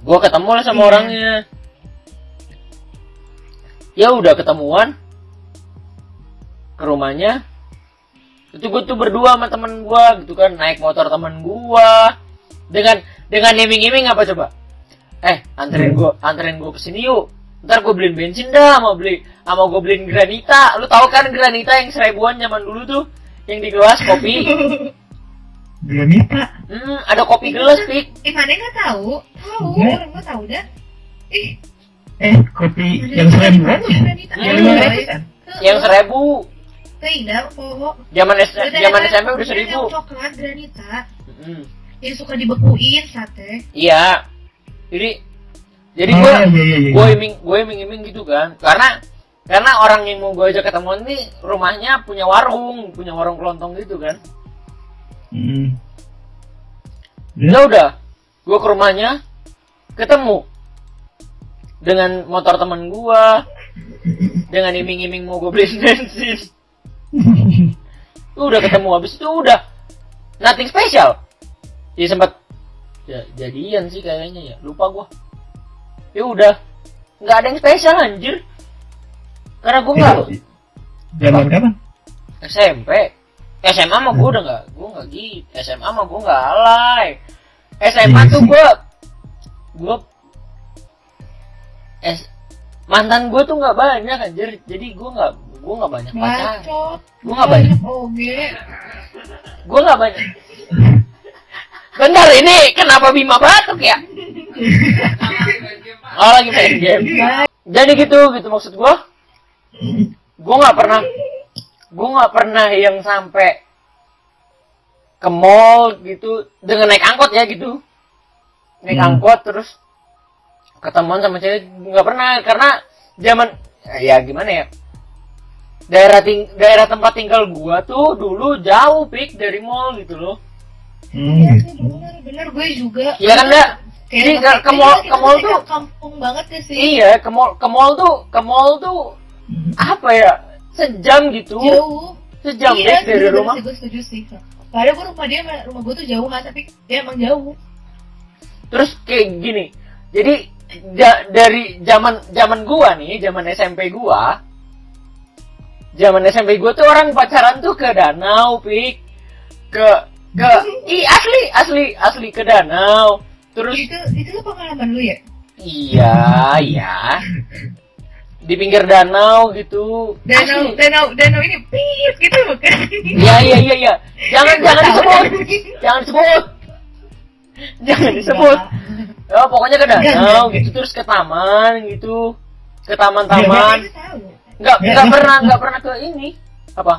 Gua ketemu lah sama Iya. orangnya. Ya udah ketemuan ke rumahnya. Itu gua tuh berdua sama temen gua gitu kan naik motor temen gua dengan dengan iming-iming apa coba? Eh, anterin Hmm. gua anterin gua ke sini yuk. Ntar gua beliin bensin dah, mau beli sama gua beliin granita. Lu tahu kan granita yang seribuan zaman dulu tuh yang di gelas kopi. [laughs] Granita. Hmm, ada kopi gelas, Pik. eh mana nggak tahu tahu Enggak. orang nggak tahu dah ih Eh, kopi yang seribuan ya? Granita. Hmm. Yang lima ratus kan? Yang seribu. Tidak, oh, Zaman S- Udah zaman SMP udah udah seribu. Yang coklat granita Hmm. yang suka dibekuin sate. Iya. Jadi jadi Oh, gua iya, iya, iya. gue iming gue iming iming gitu kan karena karena orang yang mau gue ajak ketemuan nih rumahnya punya warung punya warung kelontong gitu kan Hmm. ya udah gue ke rumahnya ketemu dengan motor temen gua dengan iming-iming mau gue beli [laughs] bensin [laughs] udah ketemu habis itu udah. Nothing special. Ya sempat ya jadian sih kayaknya ya. Lupa gua. Ya udah. Nggak ada yang spesial anjir. Karena gua nggak Zaman kapan? SMP SMA mah gua udah nggak gua nggak gitu SMA mah gua nggak alay. SMA Iya tuh gua gua S mantan gua tuh nggak banyak anjir. Jadi gua nggak gua nggak banyak pacar gua nggak banyak Oge. gua nggak banyak. Bentar ini kenapa Bima batuk ya? Oh lagi main game. Jadi gitu gitu maksud gua. Gua nggak pernah gua nggak pernah yang sampai ke mall gitu dengan naik angkot ya gitu. Naik Hmm. angkot terus ketemuan sama cewek nggak pernah karena zaman ya gimana ya daerah ting daerah tempat tinggal gua tuh dulu jauh pik dari mall gitu loh Hmm, Iya gitu. sih bener, bener gue juga. Iya kan enggak Jadi Kayak ke- ke mall- ke mall tuh- kampung banget ya sih. iya ke mall ke mall tuh ke mall tuh apa ya sejam gitu Jauh. sejam iya, Pik, dari bener rumah Sih, gue setuju sih. Padahal gue rumah dia rumah gue tuh jauh kan, tapi dia emang jauh. terus kayak gini jadi da- dari zaman zaman gua nih zaman SMP gua zaman SMP gua tuh orang pacaran tuh ke danau pik. Ke ke i asli asli asli ke danau. Terus Itu itu tuh pengalaman lu ya? iya iya. Di pinggir danau gitu. Danau, Asli. danau, danau ini pip gitu. Bukan? iya iya iya iya. Jangan jangan disebut. jangan disebut. Jangan disebut ya pokoknya ke danau gitu terus ke taman gitu. Ke taman-taman. Nggak Ya, nggak Mas. pernah nggak pernah ke ini. Apa?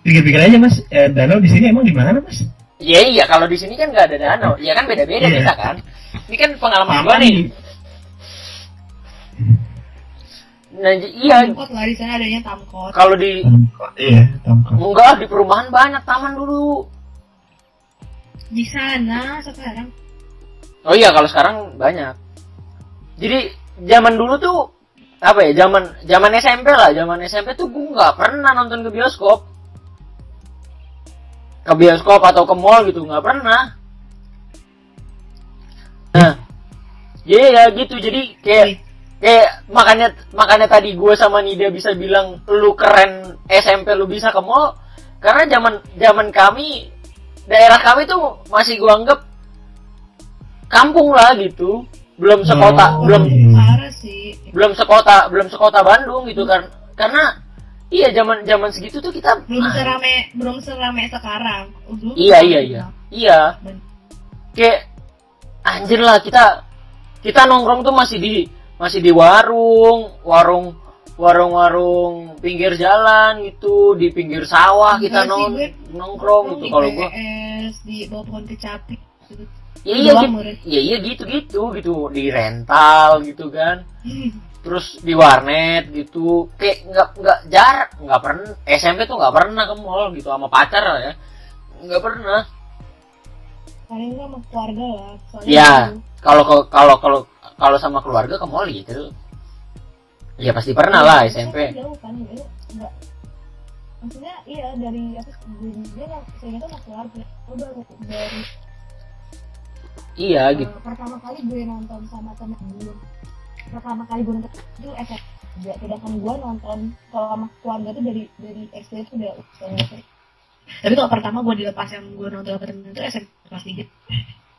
Pikir-pikir aja mas, eh, danau di sini emang di mana mas? iya iya. Kalau di sini kan nggak ada danau. Ya kan beda beda Iya. bisa kan. Ini kan pengalaman gua nih. Nah iya. Tamkot lah di sana adanya tamkot. kalau di Tamkot, iya, tamkot. enggak di perumahan banyak taman dulu. Di sana sekarang. Oh iya kalau sekarang banyak. Jadi zaman dulu tuh apa ya zaman zaman SMP lah zaman SMP tuh gue nggak pernah nonton ke bioskop. Ke bioskop atau ke mall gitu nggak pernah. Nah iya ya gitu jadi kayak kayak makanya makanya tadi gue sama Nida bisa bilang lu keren SMP lu bisa ke mall. Karena zaman zaman kami daerah kami tuh masih gua anggap kampung lah gitu belum sekota Oh. belum. Parah sih. belum sekota belum sekota Bandung gitu kan karena iya zaman zaman segitu tuh kita Belum ah, serame, belum serame sekarang. Dulu iya iya iya iya kayak anjir lah kita kita nongkrong tuh masih di masih di warung warung warung-warung pinggir jalan gitu di pinggir sawah kita nong nongkrong gitu kalau gua di bawah pohon kecapi. gitu. Ya iya gitu ya iya gitu gitu gitu di rental gitu kan terus di warnet gitu kayak nggak nggak jarak nggak pernah SMP tuh nggak pernah ke mall gitu sama pacar lah ya nggak pernah Paling sama keluarga lah. Soalnya Iya. dulu kalau kalau kalau kalau sama keluarga ke mall gitu ya pasti pernah lah Iya, SMP kan Jauh kan, jauh. Maksudnya iya dari apa dia nggak saya itu sama keluarga. Baru dari iya eh, gitu pertama kali gue nonton sama temen gue. Pertama kali gue nonton itu SMP. Ya, sedangkan gue nonton kalau sama keluarga tuh dari dari SD itu udah SMP. Tapi kalau pertama gue dilepas yang gue nonton sama temen itu SMP kelas tiga.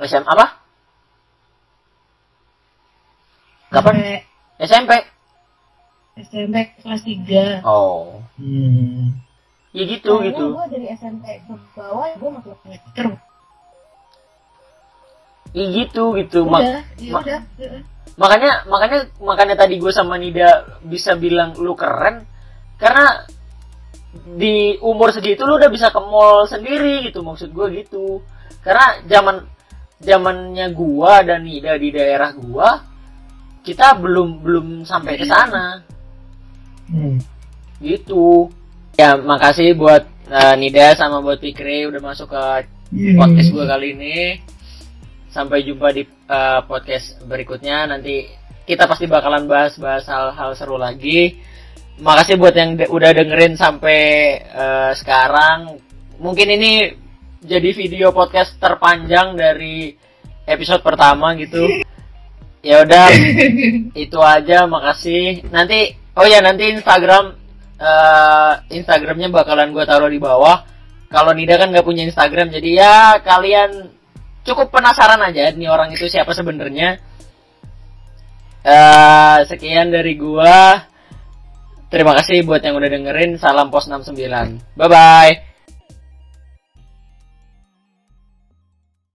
SM apa kapan SMP SMP kelas tiga. oh Hmm. ya gitu Soalnya gitu gue dari SMP ke bawah gue masuk terus. Ya gitu gitu Mak- Udah, ya ma- udah. heeh. makanya makanya makanya tadi gue sama Nida bisa bilang lu keren karena di umur segitu lu udah bisa ke mall sendiri gitu maksud gue gitu karena zaman zamannya gua dan Nida di daerah gua kita belum belum sampai ke sana Hmm. gitu ya makasih buat eh, Nida sama buat Fikri udah masuk ke Iya. podcast gua kali ini Sampai jumpa di eh, podcast berikutnya. Nanti kita pasti bakalan bahas-bahas hal-hal seru lagi. Makasih buat yang de- udah dengerin sampai eh, sekarang. Mungkin ini jadi video podcast terpanjang dari episode pertama gitu. Ya udah [laughs] itu aja makasih nanti oh ya nanti Instagram eh Instagramnya bakalan gue taruh di bawah kalau Nida kan nggak punya Instagram jadi ya kalian cukup penasaran aja nih orang itu siapa sebenarnya. Eh sekian dari gua. Terima kasih buat yang udah dengerin. Salam pos 69 bye bye